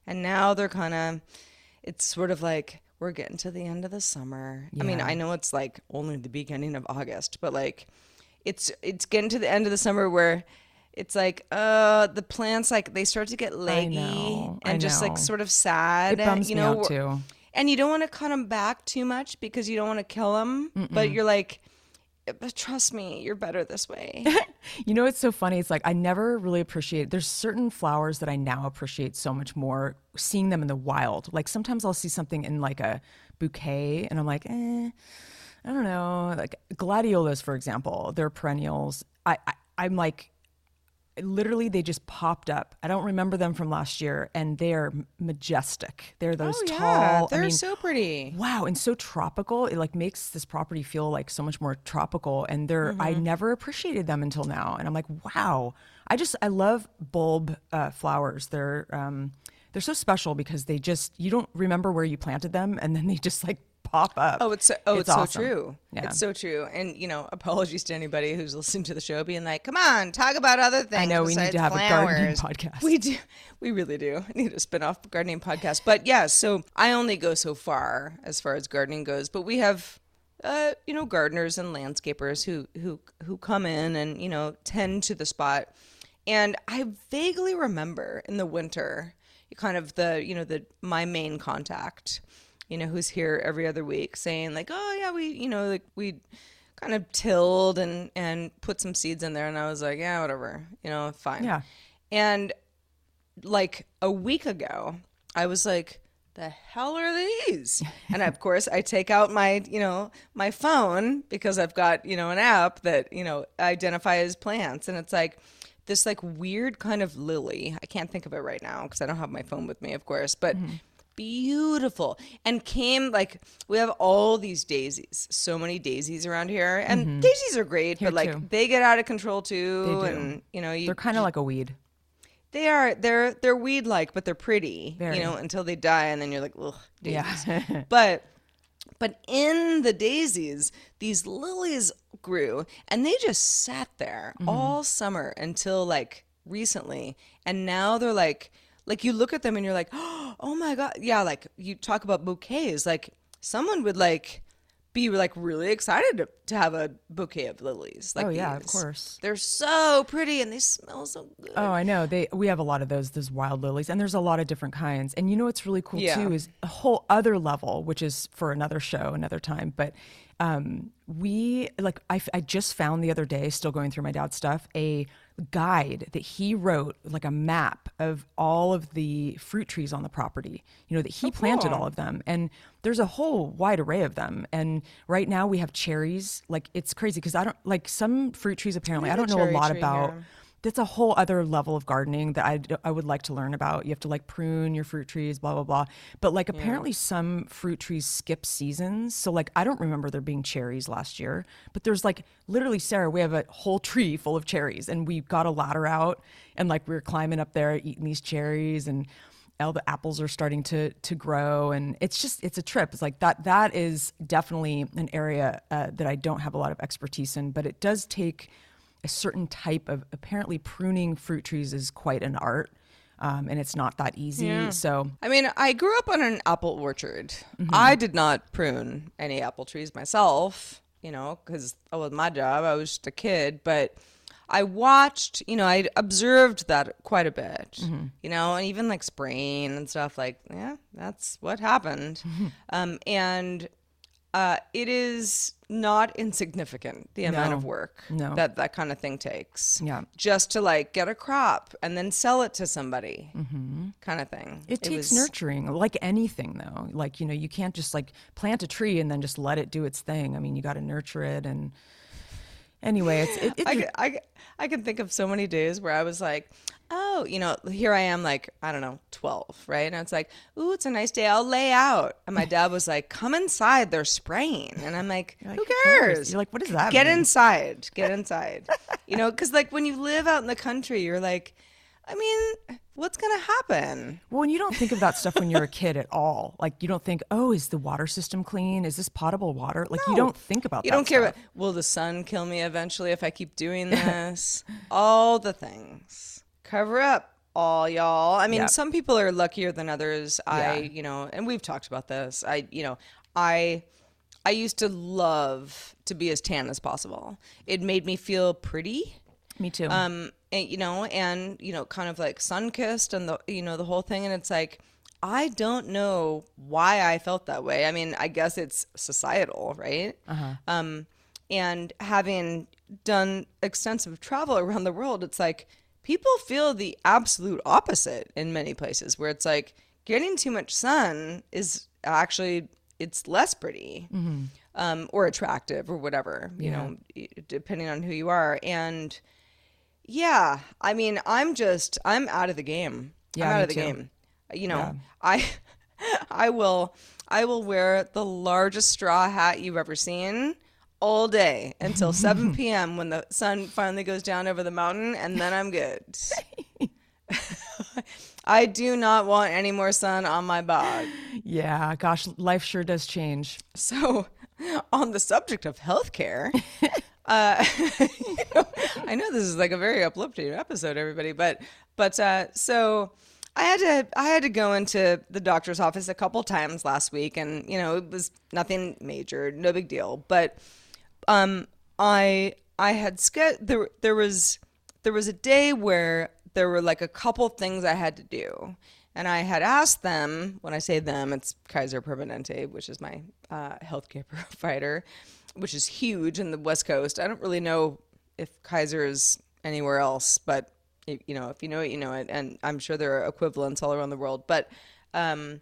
and now they're kind of, it's sort of like we're getting to the end of the summer. I mean, I know it's like only the beginning of August, but like, it's it's getting to the end of the summer where. It's like uh the plants like they start to get leggy know, and just like sort of sad. It bums you me know, out too. and you don't want to cut them back too much because you don't want to kill them. But you're like, but trust me, you're better this way. (laughs) You know, it's so funny. It's like I never really appreciate. There's certain flowers that I now appreciate so much more seeing them in the wild. Like sometimes I'll see something in like a bouquet, and I'm like, eh, I don't know. Like gladiolas, for example, they're perennials. I, I I'm like, literally, they just popped up. I don't remember them from last year, and they're majestic. They're those oh yeah, tall. They're mean, so pretty. wow and so tropical it like makes this property feel like so much more tropical and they're i Mm-hmm. never appreciated them until now and i'm like wow i just i love bulb uh, flowers they're um they're so special because they just you don't remember where you planted them and then they just like pop up Oh, it's so, oh, it's, awesome. so true. yeah It's so true. And you know, apologies to anybody who's listening to the show, being like, "Come on, talk about other things." I know, we need to have a gardening podcast. We do. We really do. I (laughs) need a spin-off gardening podcast. But yeah, so I only go so far as far as gardening goes. But we have, uh, you know, gardeners and landscapers who who who come in and you know tend to the spot. And I vaguely remember in the winter, kind of the you know the my main contact you know, who's here every other week saying like, oh yeah, we, you know, like we kind of tilled and and put some seeds in there, and I was like, yeah, whatever, you know, fine. Yeah. And like a week ago, I was like, the hell are these? (laughs) And of course, I take out my, you know, my phone because I've got, you know, an app that, you know, identifies plants. And it's like this like weird kind of lily. I can't think of it right now because I don't have my phone with me, of course, but mm-hmm. Beautiful. And came like we have all these daisies, so many daisies around here. And daisies are great, but like too. they get out of control too. And you know, you they're kind of like a weed they are they're they're weed like, but they're pretty. Very. You know, until they die, and then you're like, ugh, daisies. yeah (laughs) but but in the daisies, these lilies grew, and they just sat there Mm-hmm. all summer until like recently, and now they're like like you look at them and you're like, (gasps) oh my god, yeah. Like you talk about bouquets, like someone would like be like really excited to, to have a bouquet of lilies. Like Oh, yeah, of course. They're so pretty and they smell so good. Oh, I know. They we have a lot of those those wild lilies, and there's a lot of different kinds. And you know what's really cool Yeah. too is a whole other level, which is for another show, another time. But um, we like I, I just found the other day, still going through my dad's stuff, a guide that he wrote, like a map of all of the fruit trees on the property. You know that he planted all of them, and there's a whole wide array of them. And right now we have cherries. Like it's crazy because I don't like some fruit trees. Apparently, I don't know a lot about here. That's a whole other level of gardening that I, I would like to learn about. You have to like prune your fruit trees, blah, blah, blah. But like apparently some fruit trees skip seasons. So like I don't remember there being cherries last year, but there's like literally, Sarah, we have a whole tree full of cherries and we got a ladder out and like we were climbing up there eating these cherries and all the apples are starting to to grow and it's just it's a trip it's like that that is definitely an area uh, that i don't have a lot of expertise in but it does take a certain type of apparently pruning fruit trees is quite an art um, and it's not that easy so I mean, I grew up on an apple orchard. Mm-hmm. I did not prune any apple trees myself, you know, because that was my job. I was just a kid, but I watched, you know, I observed that quite a bit, Mm-hmm. you know, and even like spraying and stuff. Like, yeah, that's what happened. Mm-hmm. Um, and uh, it is not insignificant the amount No. of work No. that that kind of thing takes. Yeah. just to like get a crop and then sell it to somebody, kind of thing. Mm-hmm. It takes was- nurturing, like anything, though. Like you know, you can't just like plant a tree and then just let it do its thing. I mean, you got to nurture it. And anyway, it's it, it, I, c- I, I can think of so many days where I was like, oh, you know, here I am, like, I don't know, 12, right? And it's like, ooh, it's a nice day. I'll lay out. And my dad was like, come inside. They're spraying. And I'm like, like, who who cares? cares? You're like, what does that Get mean? inside. Get inside. you know, because like when you live out in the country, you're like, I mean, what's going to happen? Well, and you don't think of that stuff when you're a kid at all. Like you don't think, oh, is the water system clean? Is this potable water? Like you don't think about that. You don't care. stuff. About, will the sun kill me eventually if I keep doing this? (laughs) all the things. Cover up all y'all. I mean, Yeah. some people are luckier than others. I, Yeah. you know, and we've talked about this. I, you know, I I used to love to be as tan as possible. It made me feel pretty. Me too. Um, and, you know, and you know, kind of like sun kissed and the you know the whole thing, and it's like I don't know why I felt that way. I mean, I guess it's societal, right? Um, and having done extensive travel (laughs) around the world, it's like people feel the absolute opposite in many places, where it's like getting too much sun is actually it's less pretty um, or attractive or whatever, you know, depending on who you are. And yeah, I mean, I'm just I'm out of the game. Yeah, I'm out of the too. game. You know, I (laughs) I will I will wear the largest straw hat you've ever seen all day until 7 (laughs) p.m. when the sun finally goes down over the mountain and then I'm good. (laughs) I do not want any more sun on my bod. yeah, gosh, life sure does change. So, on the subject of healthcare, uh, you (laughs) know, I know this is like a very uplifting episode, everybody, but but uh, so I had to I had to go into the doctor's office a couple times last week, and you know it was nothing major, no big deal, but um, I I had there there was there was a day where there were like a couple things I had to do. And I had asked them, when I say them, it's Kaiser Permanente, which is my uh, healthcare (laughs) provider, which is huge in the West Coast. I don't really know if Kaiser is anywhere else, but you know, if you know it, you know it. And I'm sure there are equivalents all around the world. But um,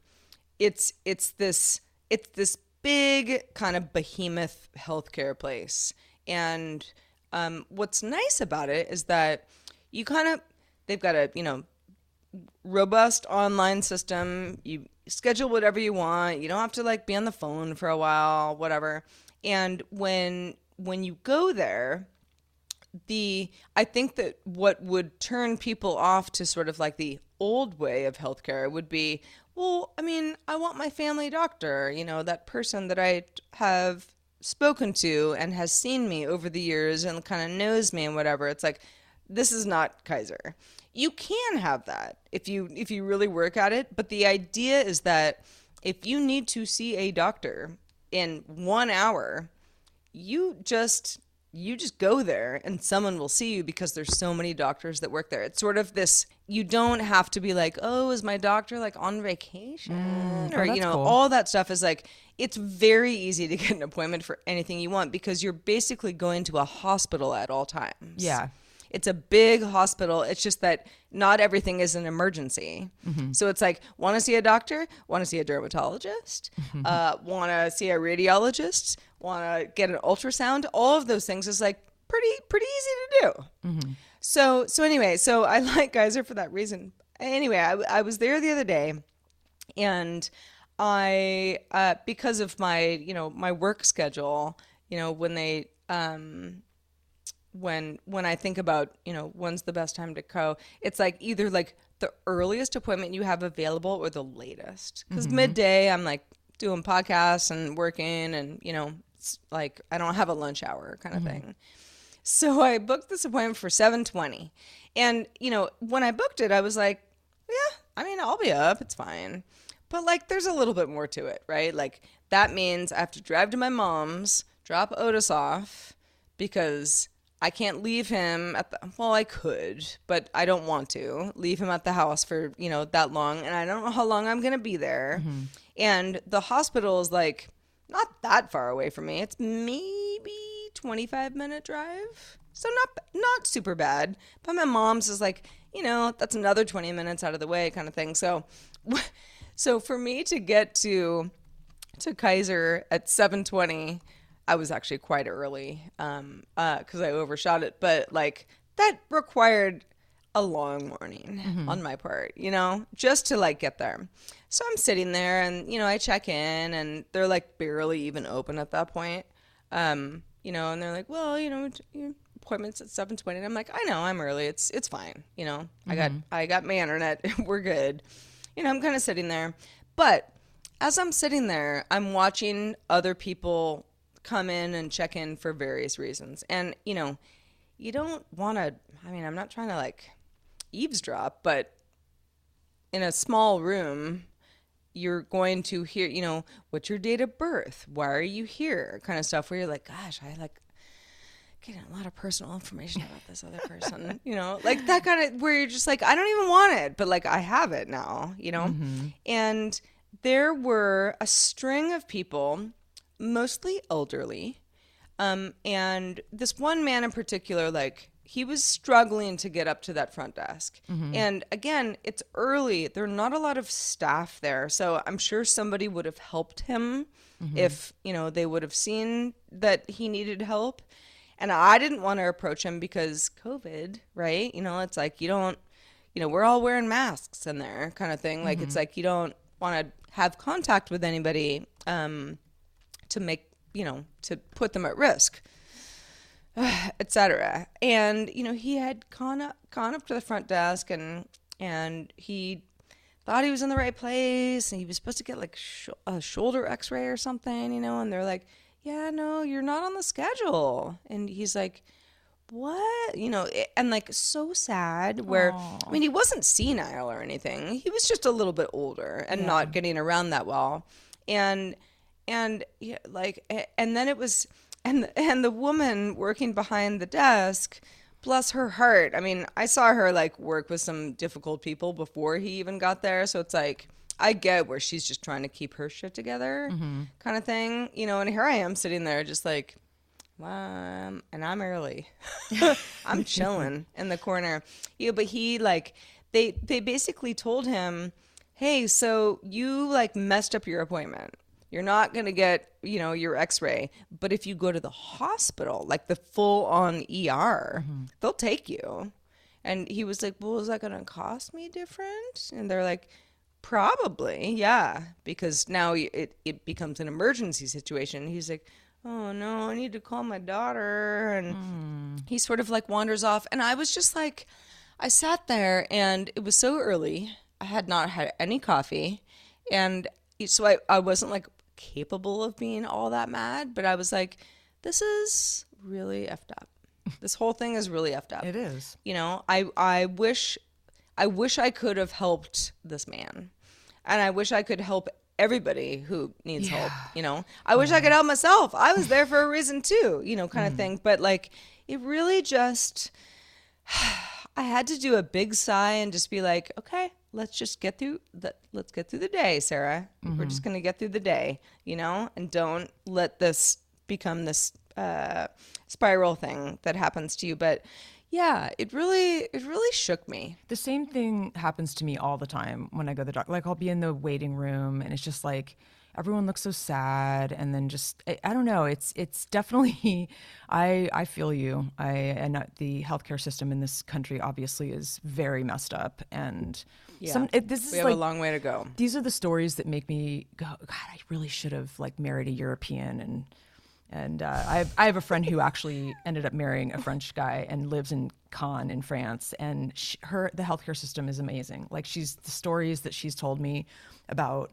it's it's this it's this big kind of behemoth healthcare place and um, what's nice about it is that you kind of they've got a you know robust online system you schedule whatever you want you don't have to like be on the phone for a while whatever and when when you go there the I think that what would turn people off to sort of like the old way of healthcare would be, well, I mean, I want my family doctor, you know, that person that I have spoken to and has seen me over the years and kind of knows me and whatever. It's like this is not Kaiser. You can have that if you if you really work at it, but the idea is that if you need to see a doctor in 1 hour, you just you just go there and someone will see you because there's so many doctors that work there. It's sort of this you don't have to be like, "Oh, is my doctor like on vacation?" Mm, or oh, you know, cool. all that stuff is like it's very easy to get an appointment for anything you want because you're basically going to a hospital at all times. Yeah. It's a big hospital. It's just that not everything is an emergency. Mm-hmm. So it's like, want to see a doctor? Want to see a dermatologist? Mm-hmm. uh, want to see a radiologist? Want to get an ultrasound? All of those things is like pretty pretty easy to do. Mm-hmm. So so anyway, so I (laughs) like Kaiser for that reason. Anyway, I, I was there the other day, and I uh, because of my you know my work schedule, you know when they um when when I think about you know when's the best time to go, it's like either like the earliest appointment you have available or the latest. Because mm-hmm. midday I'm like doing podcasts and working, and you know it's like I don't have a lunch hour kind of mm-hmm. thing. So I booked this appointment for 7:20. And you know, when I booked it, I was like, yeah, I mean, I'll be up, it's fine. But like there's a little bit more to it, right? Like that means I have to drive to my mom's, drop Otis off because I can't leave him at the well, I could, but I don't want to leave him at the house for, you know, that long and I don't know how long I'm going to be there. Mm-hmm. And the hospital is like not that far away from me. It's maybe 25 minute drive. So not not super bad. But my mom's is like, you know, that's another 20 minutes out of the way kind of thing. So (laughs) so for me to get to to Kaiser at 7:20, I was actually quite early um uh cuz I overshot it, but like that required a long morning on my part, you know, just to like get there. So I'm sitting there and, you know, I check in and they're like barely even open at that point. Um, you know, and they're like, well, you know, your appointment's at 7:20. And I'm like, I know, I'm early. It's it's fine, you know. I got I got my internet. (laughs) We're good. You know, I'm kind of sitting there. But as I'm sitting there, I'm watching other people come in and check in for various reasons. And, you know, you don't want to I mean, I'm not trying to like eavesdrop, but in a small room, you're going to hear, you know, what's your date of birth? Why are you here? Kind of stuff where you're like, gosh, I like getting a lot of personal information about this other person, (laughs) you know, like that kind of where you're just like, I don't even want it, but like I have it now, you know? Mm-hmm. And there were a string of people, mostly elderly, um, and this one man in particular, like, he was struggling to get up to that front desk. And again, it's early. There are not a lot of staff there. So I'm sure somebody would have helped him if, you know, they would have seen that he needed help. And I didn't want to approach him because COVID, right? You know, it's like you don't, you know, we're all wearing masks in there kind of thing. Like it's like you don't want to have contact with anybody um, to make, you know, to put them at risk (sighs) etc. And you know, he had gone up, gone up to the front desk, and and he thought he was in the right place, and he was supposed to get like sh- a shoulder X-ray or something, you know. And they're like, "Yeah, no, you're not on the schedule." And he's like, "What?" You know, and like so sad. Where I mean, he wasn't senile or anything. He was just a little bit older and not getting around that well, and and yeah, like and then it was and and the woman working behind the desk bless her heart i mean i saw her like work with some difficult people before he even got there so it's like i get where she's just trying to keep her shit together kind of thing you know and here i am sitting there just like um, and I'm early. (laughs) I'm chilling in the corner. Yeah, but he like they they basically told him, "Hey, so you like messed up your appointment. You're not going to get, you know, your x-ray, but if you go to the hospital, like the full on ER, they'll take you." And he was like, "Well, is that going to cost me different?" And they're like, Probably, yeah, because now it, it becomes an emergency situation. He's like, oh no, I need to call my daughter. And he sort of like wanders off. And I was just like, I sat there and it was so early. I had not had any coffee. And so I, I wasn't like capable of being all that mad, but I was like, this is really effed up. (laughs) This whole thing is really effed up. It is. you know i i wish i wish i could have helped this man. And i wish i could help everybody who needs help you know? I wish i could help myself. I was there for a reason too you know kind of mm. thing. But like it really just (sighs) i had to do a big sigh and just be like okay let's just get through the let's get through the day sarah we're just gonna get through the day you know and don't let this become this uh, spiral thing that happens to you but yeah it really it really shook me The same thing happens to me all the time when I go to the doctor. Like I'll be in the waiting room and it's just like everyone looks so sad and then just I, I don't know. It's it's definitely (laughs) I I feel you. I and uh, the healthcare system in this country obviously is very messed up and some it, this is we have like a long way to go. these are the stories that make me go god i really should have like married a european and and uh, I, have, I have a friend who actually ended up marrying a french guy and lives in Caen in france. And sh her the healthcare system is amazing. Like she's the stories that she's told me about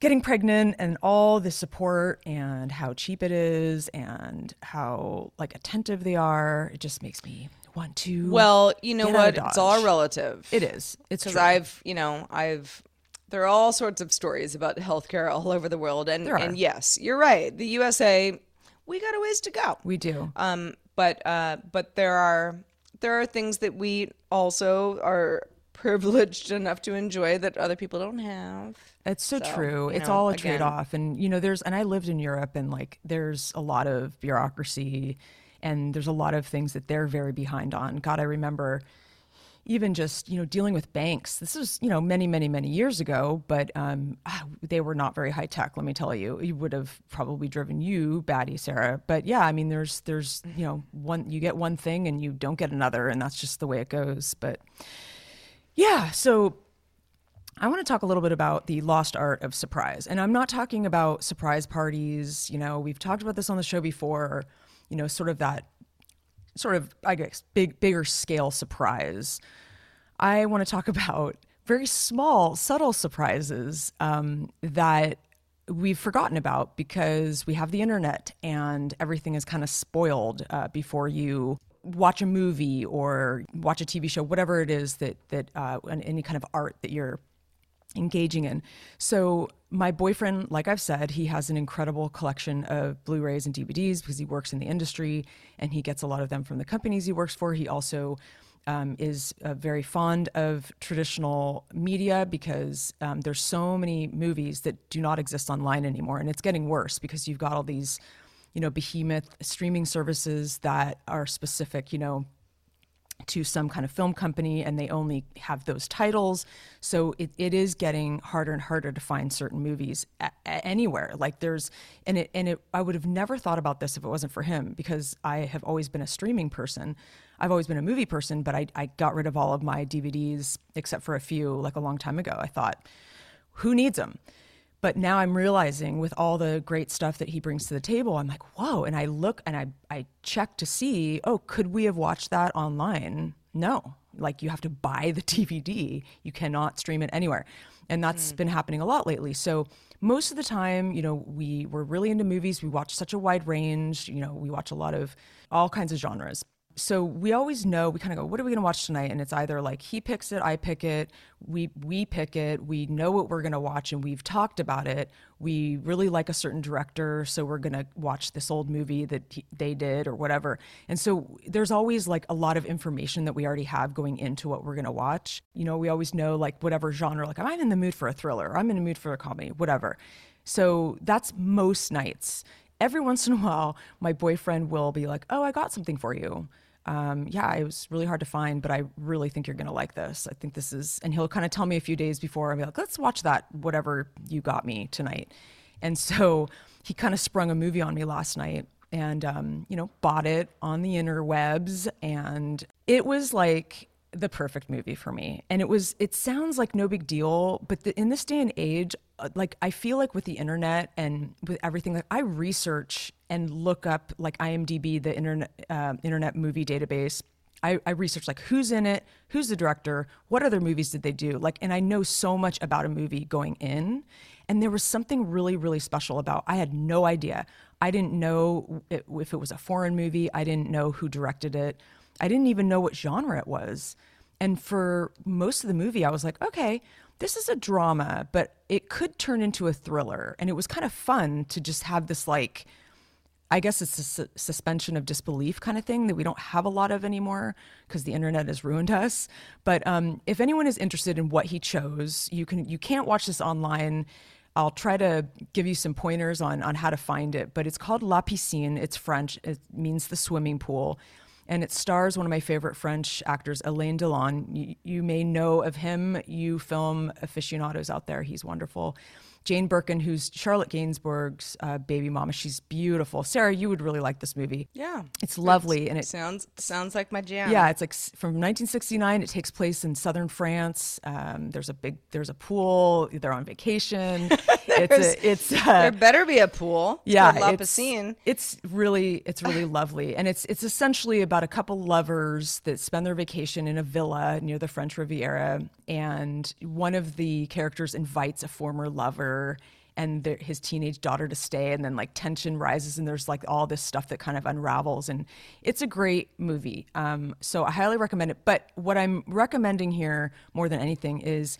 getting pregnant and all the support and how cheap it is and how like attentive they are it just makes me want to well you know Get out of what it's all relative it is it's because. I've, you know, I've there are all sorts of stories about healthcare all over the world, and and yes, you're right. The USA, we got a ways to go. we do Um, but uh, but there are there are things that we also are privileged enough to enjoy that other people don't have. It's so, So, true. It's know, all a trade off. And, you know, there's, and I lived in Europe and like there's a lot of bureaucracy and there's a lot of things that they're very behind on. God, I remember even just, you know, dealing with banks. This was, you know, many, many, many years ago, but um, ah, they were not very high tech, let me tell you. You would have probably driven you batty, Sarah. But yeah, I mean, there's, there's, you know, one, you get one thing and you don't get another, and that's just the way it goes. But yeah, so I want to talk a little bit about the lost art of surprise. And I'm not talking about surprise parties. You know, we've talked about this on the show before, you know, sort of that sort of, I guess, big, bigger scale surprise. I want to talk (laughs) about very small, subtle surprises um, that we've forgotten about because we have the internet and everything is kind of spoiled uh, before you watch a movie or watch a TV show, whatever it is that that uh, any kind of art that you're engaging in. So my boyfriend, like I've said, he has an incredible collection of Blu-rays and DVDs because he works in the industry and he gets a lot of them from the companies he works for. He also um, is uh, very fond of traditional media because um, there's so many movies that do not exist online anymore, and it's getting worse because you've got all these, you know, behemoth streaming services that are specific, you know, to some kind of film company and they only have those titles. So it, it is getting harder and harder to find certain movies a, anywhere. Like there's, and it, and it, I would have never thought about this if it wasn't for him because I have always been a streaming person. I've always been a movie person, but I, I got rid of all of my DVDs except for a few like a long time ago. I thought, who needs them? But now I'm realizing with all the great stuff that he brings to the table, I'm like, whoa. And I look and I, I check to see, oh, could we have watched that online? No. Like you have to buy the (laughs) DVD. You cannot stream it anywhere. And that's hmm. been happening a lot lately. So most of the time, you know, we we're really into movies. We watch such a wide range. You know, we watch a lot of all kinds of genres so we always know we kind of go what are we going to watch tonight? And it's either like he picks it i pick it we we pick it we know what we're going to watch and we've talked about it. We really like a certain director so we're going to watch this old movie that he, they did or whatever. And so there's always like a lot of information that we already have going into what we're going to watch. You know we always know like whatever genre like i'm in the mood for a thriller? I'm in the mood for a comedy? Whatever. So that's most nights every once in a while, my boyfriend will be like, "Oh, I got something for you." Um, yeah, it was really hard to find, but I really think you're gonna like this. I think this is, and he'll kind of tell me a few days before. I'll be like, "Let's watch that whatever you got me tonight." And so (laughs) he kind of sprung a movie on me last night, and um, you know, bought it on the interwebs, and it was like the perfect movie for me. And it was, it sounds like no big deal, but the, in this day and age, like I feel like with the internet and with everything, like I research and look up like IMDb, the internet, uh, internet movie database. I, I research like who's in it, who's the director, what other movies did they do, like, and I know so much about a movie going in, and there was something really, really special about. I had no idea. I didn't know it, if it was a foreign movie. I didn't know who directed it. I didn't even know what genre it was. And for most of the movie, I was like, okay, this is a drama, but it could turn into a thriller. And it was kind of fun to just have this, like, I guess it's a su- suspension of disbelief kind of thing that we don't have a lot of anymore because the internet has ruined us. But um, if anyone is interested in what he chose, you can you can't watch this online. I'll try to give you some pointers on on how to find it. But it's called La Piscine. It's French. It means the swimming pool and it stars one of my favorite French actors, Alain Delon. You, you, may know of him, you film aficionados out there. He's wonderful. Jane Birkin, who's Charlotte Gainsbourg's uh, baby mama, she's beautiful. Sarah, you would really like this movie. Yeah. It's lovely, and it sounds sounds like my jam. yeah, it's like from 1969. It takes place in southern France. Um, there's a big, there's a pool. They're on vacation. (laughs) it's a, it's uh, There better be a pool. Yeah, La it's, Piscine. it's really it's really (laughs) lovely, and it's it's essentially about a couple lovers that spend their vacation in a villa near the French Riviera, and one of the characters invites a former lover and their, his teenage daughter to stay, and then like tension rises, and there's like all this stuff that kind of unravels, and it's a great movie. Um, so I highly recommend it. But what I'm recommending here more than anything is.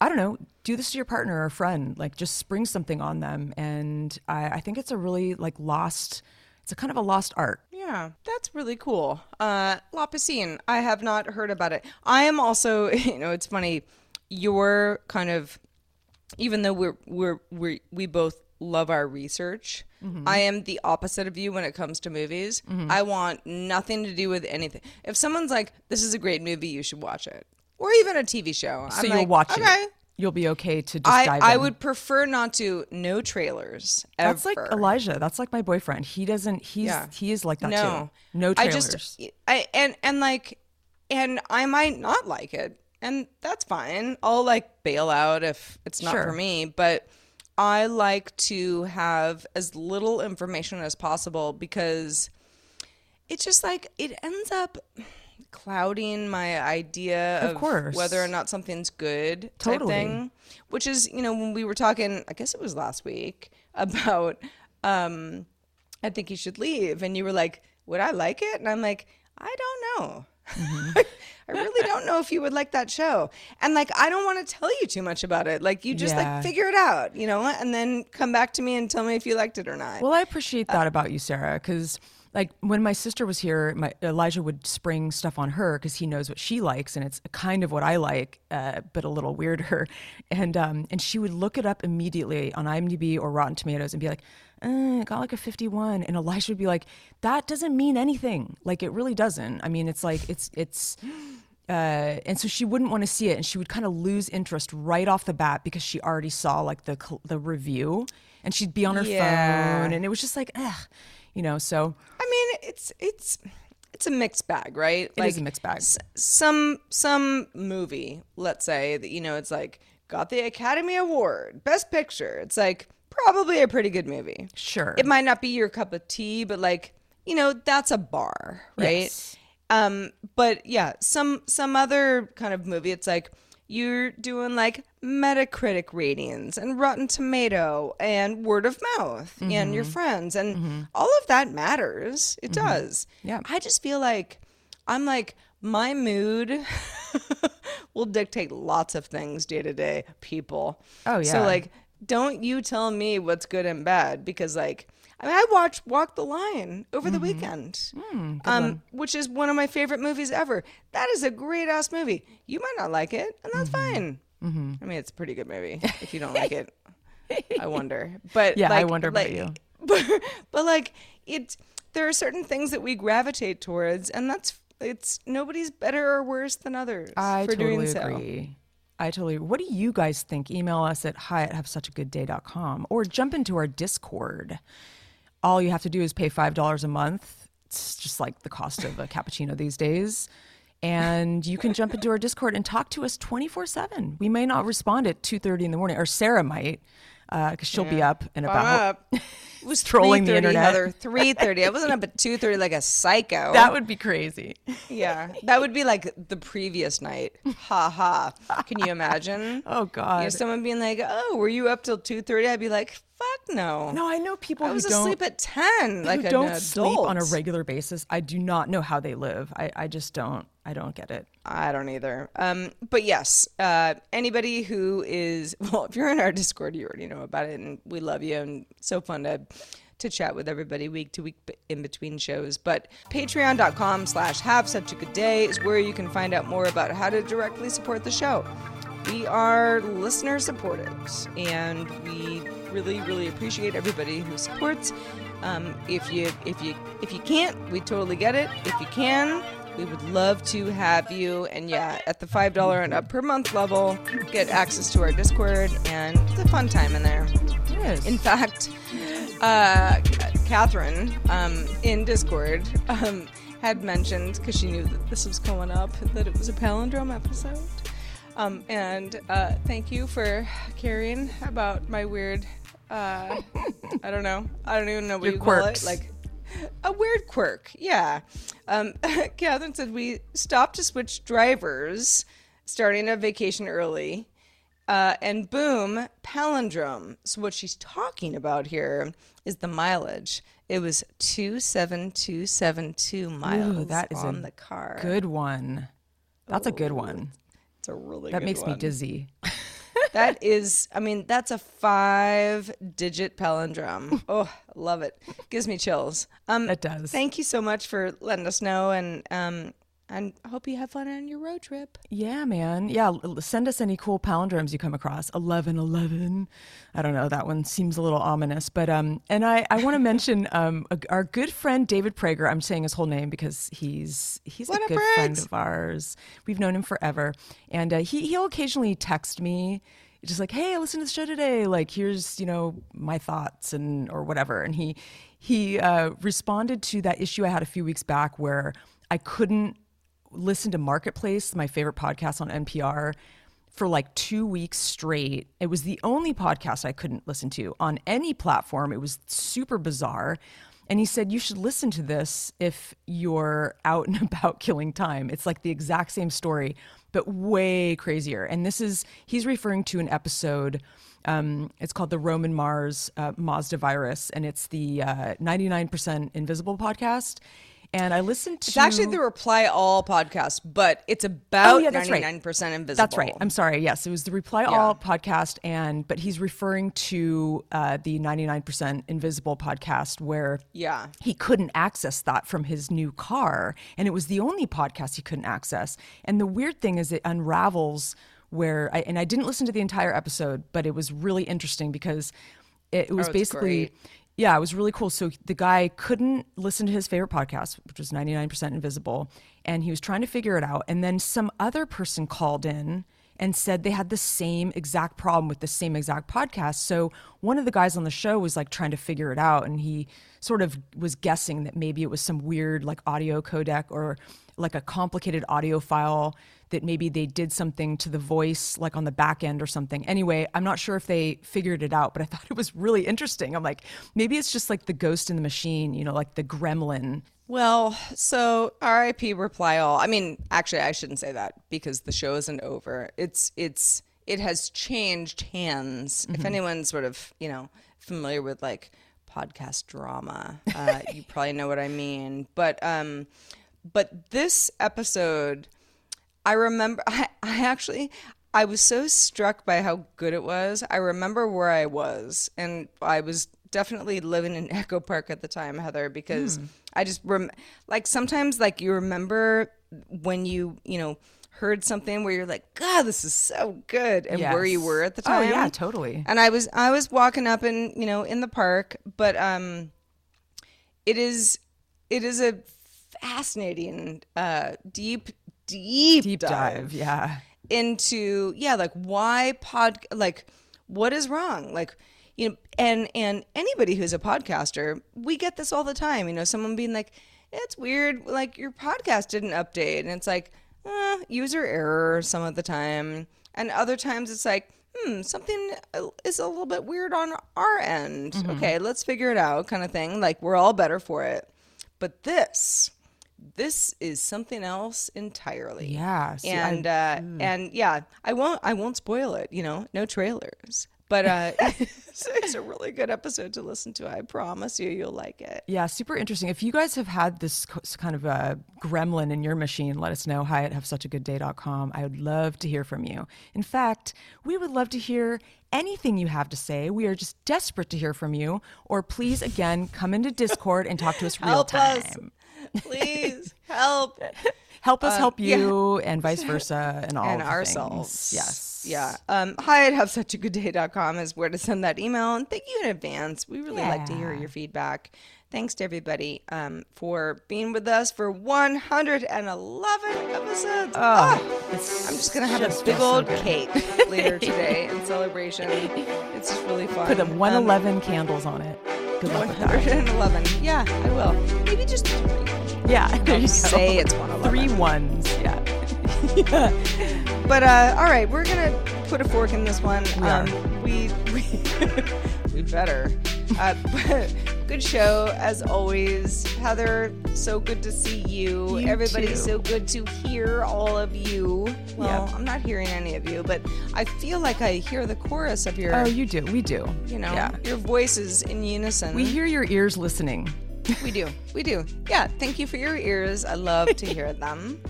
I don't know, do this to your partner or friend. Like just spring something on them. And I, I think it's a really like lost, it's a kind of a lost art. Yeah. That's really cool. Uh, La Piscine, I have not heard about it. I am also, (laughs) you know, it's funny. You're kind of, even though we're we're we we both love our research. Mm-hmm. I am the opposite of you when it comes to movies. Mm-hmm. I want nothing to do with anything. If someone's like, "This is a great movie, you should watch it," or even a TV show, So I'm you'll like, watch okay. it. You'll be okay to just I, dive I would prefer not to. No trailers. Ever. That's like Elijah. That's like my boyfriend. He doesn't. He's Yeah. he is like that no, too. No I just, I and and like, and I might not like it, and that's fine. I'll like bail out if it's not for me. But I like to have as little information as possible because it's just like it ends up clouding my idea Of of, course. whether or not something's good type Totally. thing which is you know when we were talking i guess it was last week (laughs) about um i think you should leave and you were like would i like it and i'm like i don't know Mm-hmm. (laughs) i really don't know if you would like that show and like i don't want to tell you too much about it like you just Yeah. like figure it out you know and then come back to me and tell me if you liked it or not Well, I appreciate that about you, Sarah, because like when my sister was here, my Elijah would spring stuff on her because he knows what she likes, and it's kind of what I like, uh, but a little weirder. And um, and she would look it up immediately on IMDb or Rotten Tomatoes and be like, uh, it got like a 51, and Elijah would be like, that doesn't mean anything. Like it really doesn't. I mean, it's like it's it's. Uh, and so she wouldn't want to see it, and she would kind of lose interest right off the bat because she already saw like the the review, and she'd be on her Yeah. phone, and it was just like, ugh, you know. So I mean, it's it's it's a mixed bag, right? It is a mixed bag. s- some some movie, let's say that you know, it's like got the Academy Award, Best Picture. It's like probably a pretty good movie. Sure. it might not be your cup of tea, but like you know, that's a bar, right? Yes. Um, but yeah, some some other kind of movie, it's like you're doing like Metacritic ratings and Rotten Tomato and word of mouth and Mm-hmm. your friends and all of that matters. It does. Yeah. I just feel like I'm like my mood (laughs) will dictate lots of things day to day, people. Oh, yeah. So like don't you tell me what's good and bad because like I mean I watched Walk the Line over Mm-hmm. the weekend. Hmm, um which is one of my favorite movies ever. That is a great ass movie. You might not like it and that's Mm-hmm. fine. I mean it's a pretty good movie. If you don't like it, (laughs) I wonder. But Yeah, I like- wonder about you. (laughs) But, but like it there are certain things that we gravitate towards and that's it's nobody's better or worse than others I for totally doing so. agree. I totally. What do you guys think? Email us at hi at havesuchagoodday.com or jump into our Discord. All you have to do is pay five dollars a month. It's just like the cost of a (laughs) cappuccino these days. And you can jump into our Discord and talk to us 24 7. We may not respond at 2.30 in the morning, or Sarah might, uh, because she'll be up and about. (laughs) It was Trolling the 3:30, internet. Heather, 3.30. I wasn't up at 2.30 like a psycho. (laughs) That would be crazy. yeah. That would be like the previous night. Ha ha. Can you imagine? (laughs) Oh, You know, someone being like, oh, were you up till 2.30? I'd be like, fuck no. No, I know people I who was asleep at 10 like who don't sleep on a regular basis. I do not know how they live. I, I just don't. I don't get it. I don't either. Um, but yes, uh, anybody who is (laughs) well, if you're in our Discord, you already know about it, and we love you, and so fun to to chat with everybody week to week in between shows. But patreon.com slash have such a good day is where you can find out more about how to directly support the show. We are listener supported, and we really, really appreciate everybody who supports. Um, if you if you if you can't, we totally get it. If you can, we would love to have you. And yeah, at the five dollar and up per month level, get access to our Discord, and it's a fun time in there. In fact, uh, Catherine um, in Discord um, had mentioned because she knew that this was going up that it was a palindrome episode. Um, and uh, thank you for caring about my weird. Uh, I don't know. I don't even know what Your you call quirks. it. Like a weird quirk. Yeah. Um, (laughs) Catherine said we stopped to switch drivers, starting a vacation early. Uh, and boom, palindrome. So what she's talking about here is the mileage. It was two seven two seven two miles Ooh, that is on the car. Good one. That's a good one. It's a really That makes me dizzy. (laughs) that (laughs) is, I mean, that's a five digit palindrome. (laughs) Oh, love it. Gives me chills. Um, It does. Thank you so much for letting us know. And, um, and hope you have fun on your road trip. Yeah, man. Yeah, send us any cool palindromes you come across. Eleven, eleven. I don't know. That one seems a little ominous, but um, and I I want to mention (laughs) um a, our good friend David Prager. I'm saying his whole name because he's he's What a up, good friend of ours. We've known him forever, and uh, he he'll occasionally text me. Just like, hey, I listened to the show today. Like, here's you know my thoughts and or whatever. And he he uh, responded to that issue I had a few weeks back where I couldn't listen to Marketplace, my favorite podcast on NPR, for like two weeks straight. It was the only podcast I couldn't listen to on any platform. It was super bizarre. And he said, You should listen to this if you're out and (laughs) about killing time. It's like the exact same story, but way crazier. And this is, he's referring to an episode. Um, it's called the Roman Mars uh, Mazda virus, and it's the uh, 99% Invisible podcast. And I listened to It's actually the Reply All podcast, but it's about Oh, yeah, that's right. 99% invisible. That's right. I'm sorry. Yes, it was the Reply All podcast, and but he's referring to uh, the 99% Invisible podcast where Yeah. he couldn't access that from his new car, and it was the only podcast he couldn't access. And the weird thing is, it unravels where, I, and I didn't listen to the entire episode, but it was really interesting because it, it was Oh, basically. great. Yeah, it was really cool. So the guy couldn't listen to his favorite podcast, which was 99% Invisible, and he was trying to figure it out. And then some other person called in and said they had the same exact problem with the same exact podcast. So one of the guys on the show was like trying to figure it out, and he sort of was guessing that maybe it was some weird like audio codec or like a complicated audio file that maybe they did something to the voice like on the back end or something. Anyway, I'm not sure if they figured it out, but I (laughs) thought it was really interesting. I'm like, maybe it's just like the ghost in the machine, you know, like the gremlin. Well, so RIP reply all. I mean, actually I shouldn't say that because the show isn't over. It's it's it has changed hands. If anyone's sort of, you know, familiar with like podcast drama, uh, you (laughs) probably know what I mean. But um but this episode I remember (laughs) I, I actually I was so struck by how good it was. I remember where I was and I was definitely living in (laughs) Echo Park at the time, Heather, because I just rem- like sometimes like you remember when you, you know, heard something where you're like, God, this is so good and where you were at the time. Oh, yeah, totally. And I was I was walking up and, you know, in the park, but um it is it is a fascinating uh deep deep, Deep dive. Yeah. into yeah like why pod like what is wrong? Like you know and and anybody who's a podcaster we get this all the time you know someone being like it's weird like your podcast didn't update. And it's like uh, user error some of the time. And other times it's like hmm something is a little bit weird on our end. Okay let's figure it out kind of thing like we're all better for it. But this this is something else entirely Yeah, see, I- and uh and yeah i won't i won't spoil it you know no trailers but uh (laughs) it's, it's a really good episode to listen to i promise you you'll like it Yeah, super interesting. If you guys have had this kind of a gremlin in your machine, let us know. Hi at havesuchagoodday.com. I would love to hear from you. In fact, we would love to hear anything you have to say. We are just desperate to hear from you. Or please, again, come into Discord and talk to us real Help us. (laughs) please help Help us help you, and vice versa, and all and of ourselves things. Yes. yeah um hi at have such a good day.com is where to send that email and thank you in advance we really like to hear your feedback thanks to everybody um for being with us for 111 episodes It's I'm just gonna have just a big feels so old cake later today in celebration. It's just really fun. Put the Um, 111 candles on it. Good luck with that. 111. Yeah, I will. Maybe just three. Yeah, (laughs) there you say (laughs) it's 111. Three ones. Yeah. (laughs) But uh, all right, we're gonna put a fork in this one. We. Um, we we we better. Uh, but good show as always, Heather. So good to see you. You Everybody, so good to hear all of you. Well, Yep. I'm not hearing any of you, but I feel like I hear the chorus of your. Oh, you do. We do. you know, Yeah. your voices in unison. We hear your ears listening. We do. We do. Yeah. Thank you for your ears. I love to hear (laughs) them.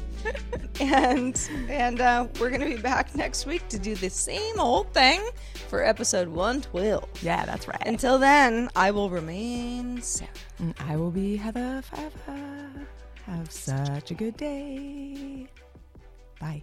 and and uh, we're gonna be back next week to do the same old thing for episode 112. Yeah, that's right. Until then, I will remain Sarah. And I will be Heather forever. Have such a good day. Bye.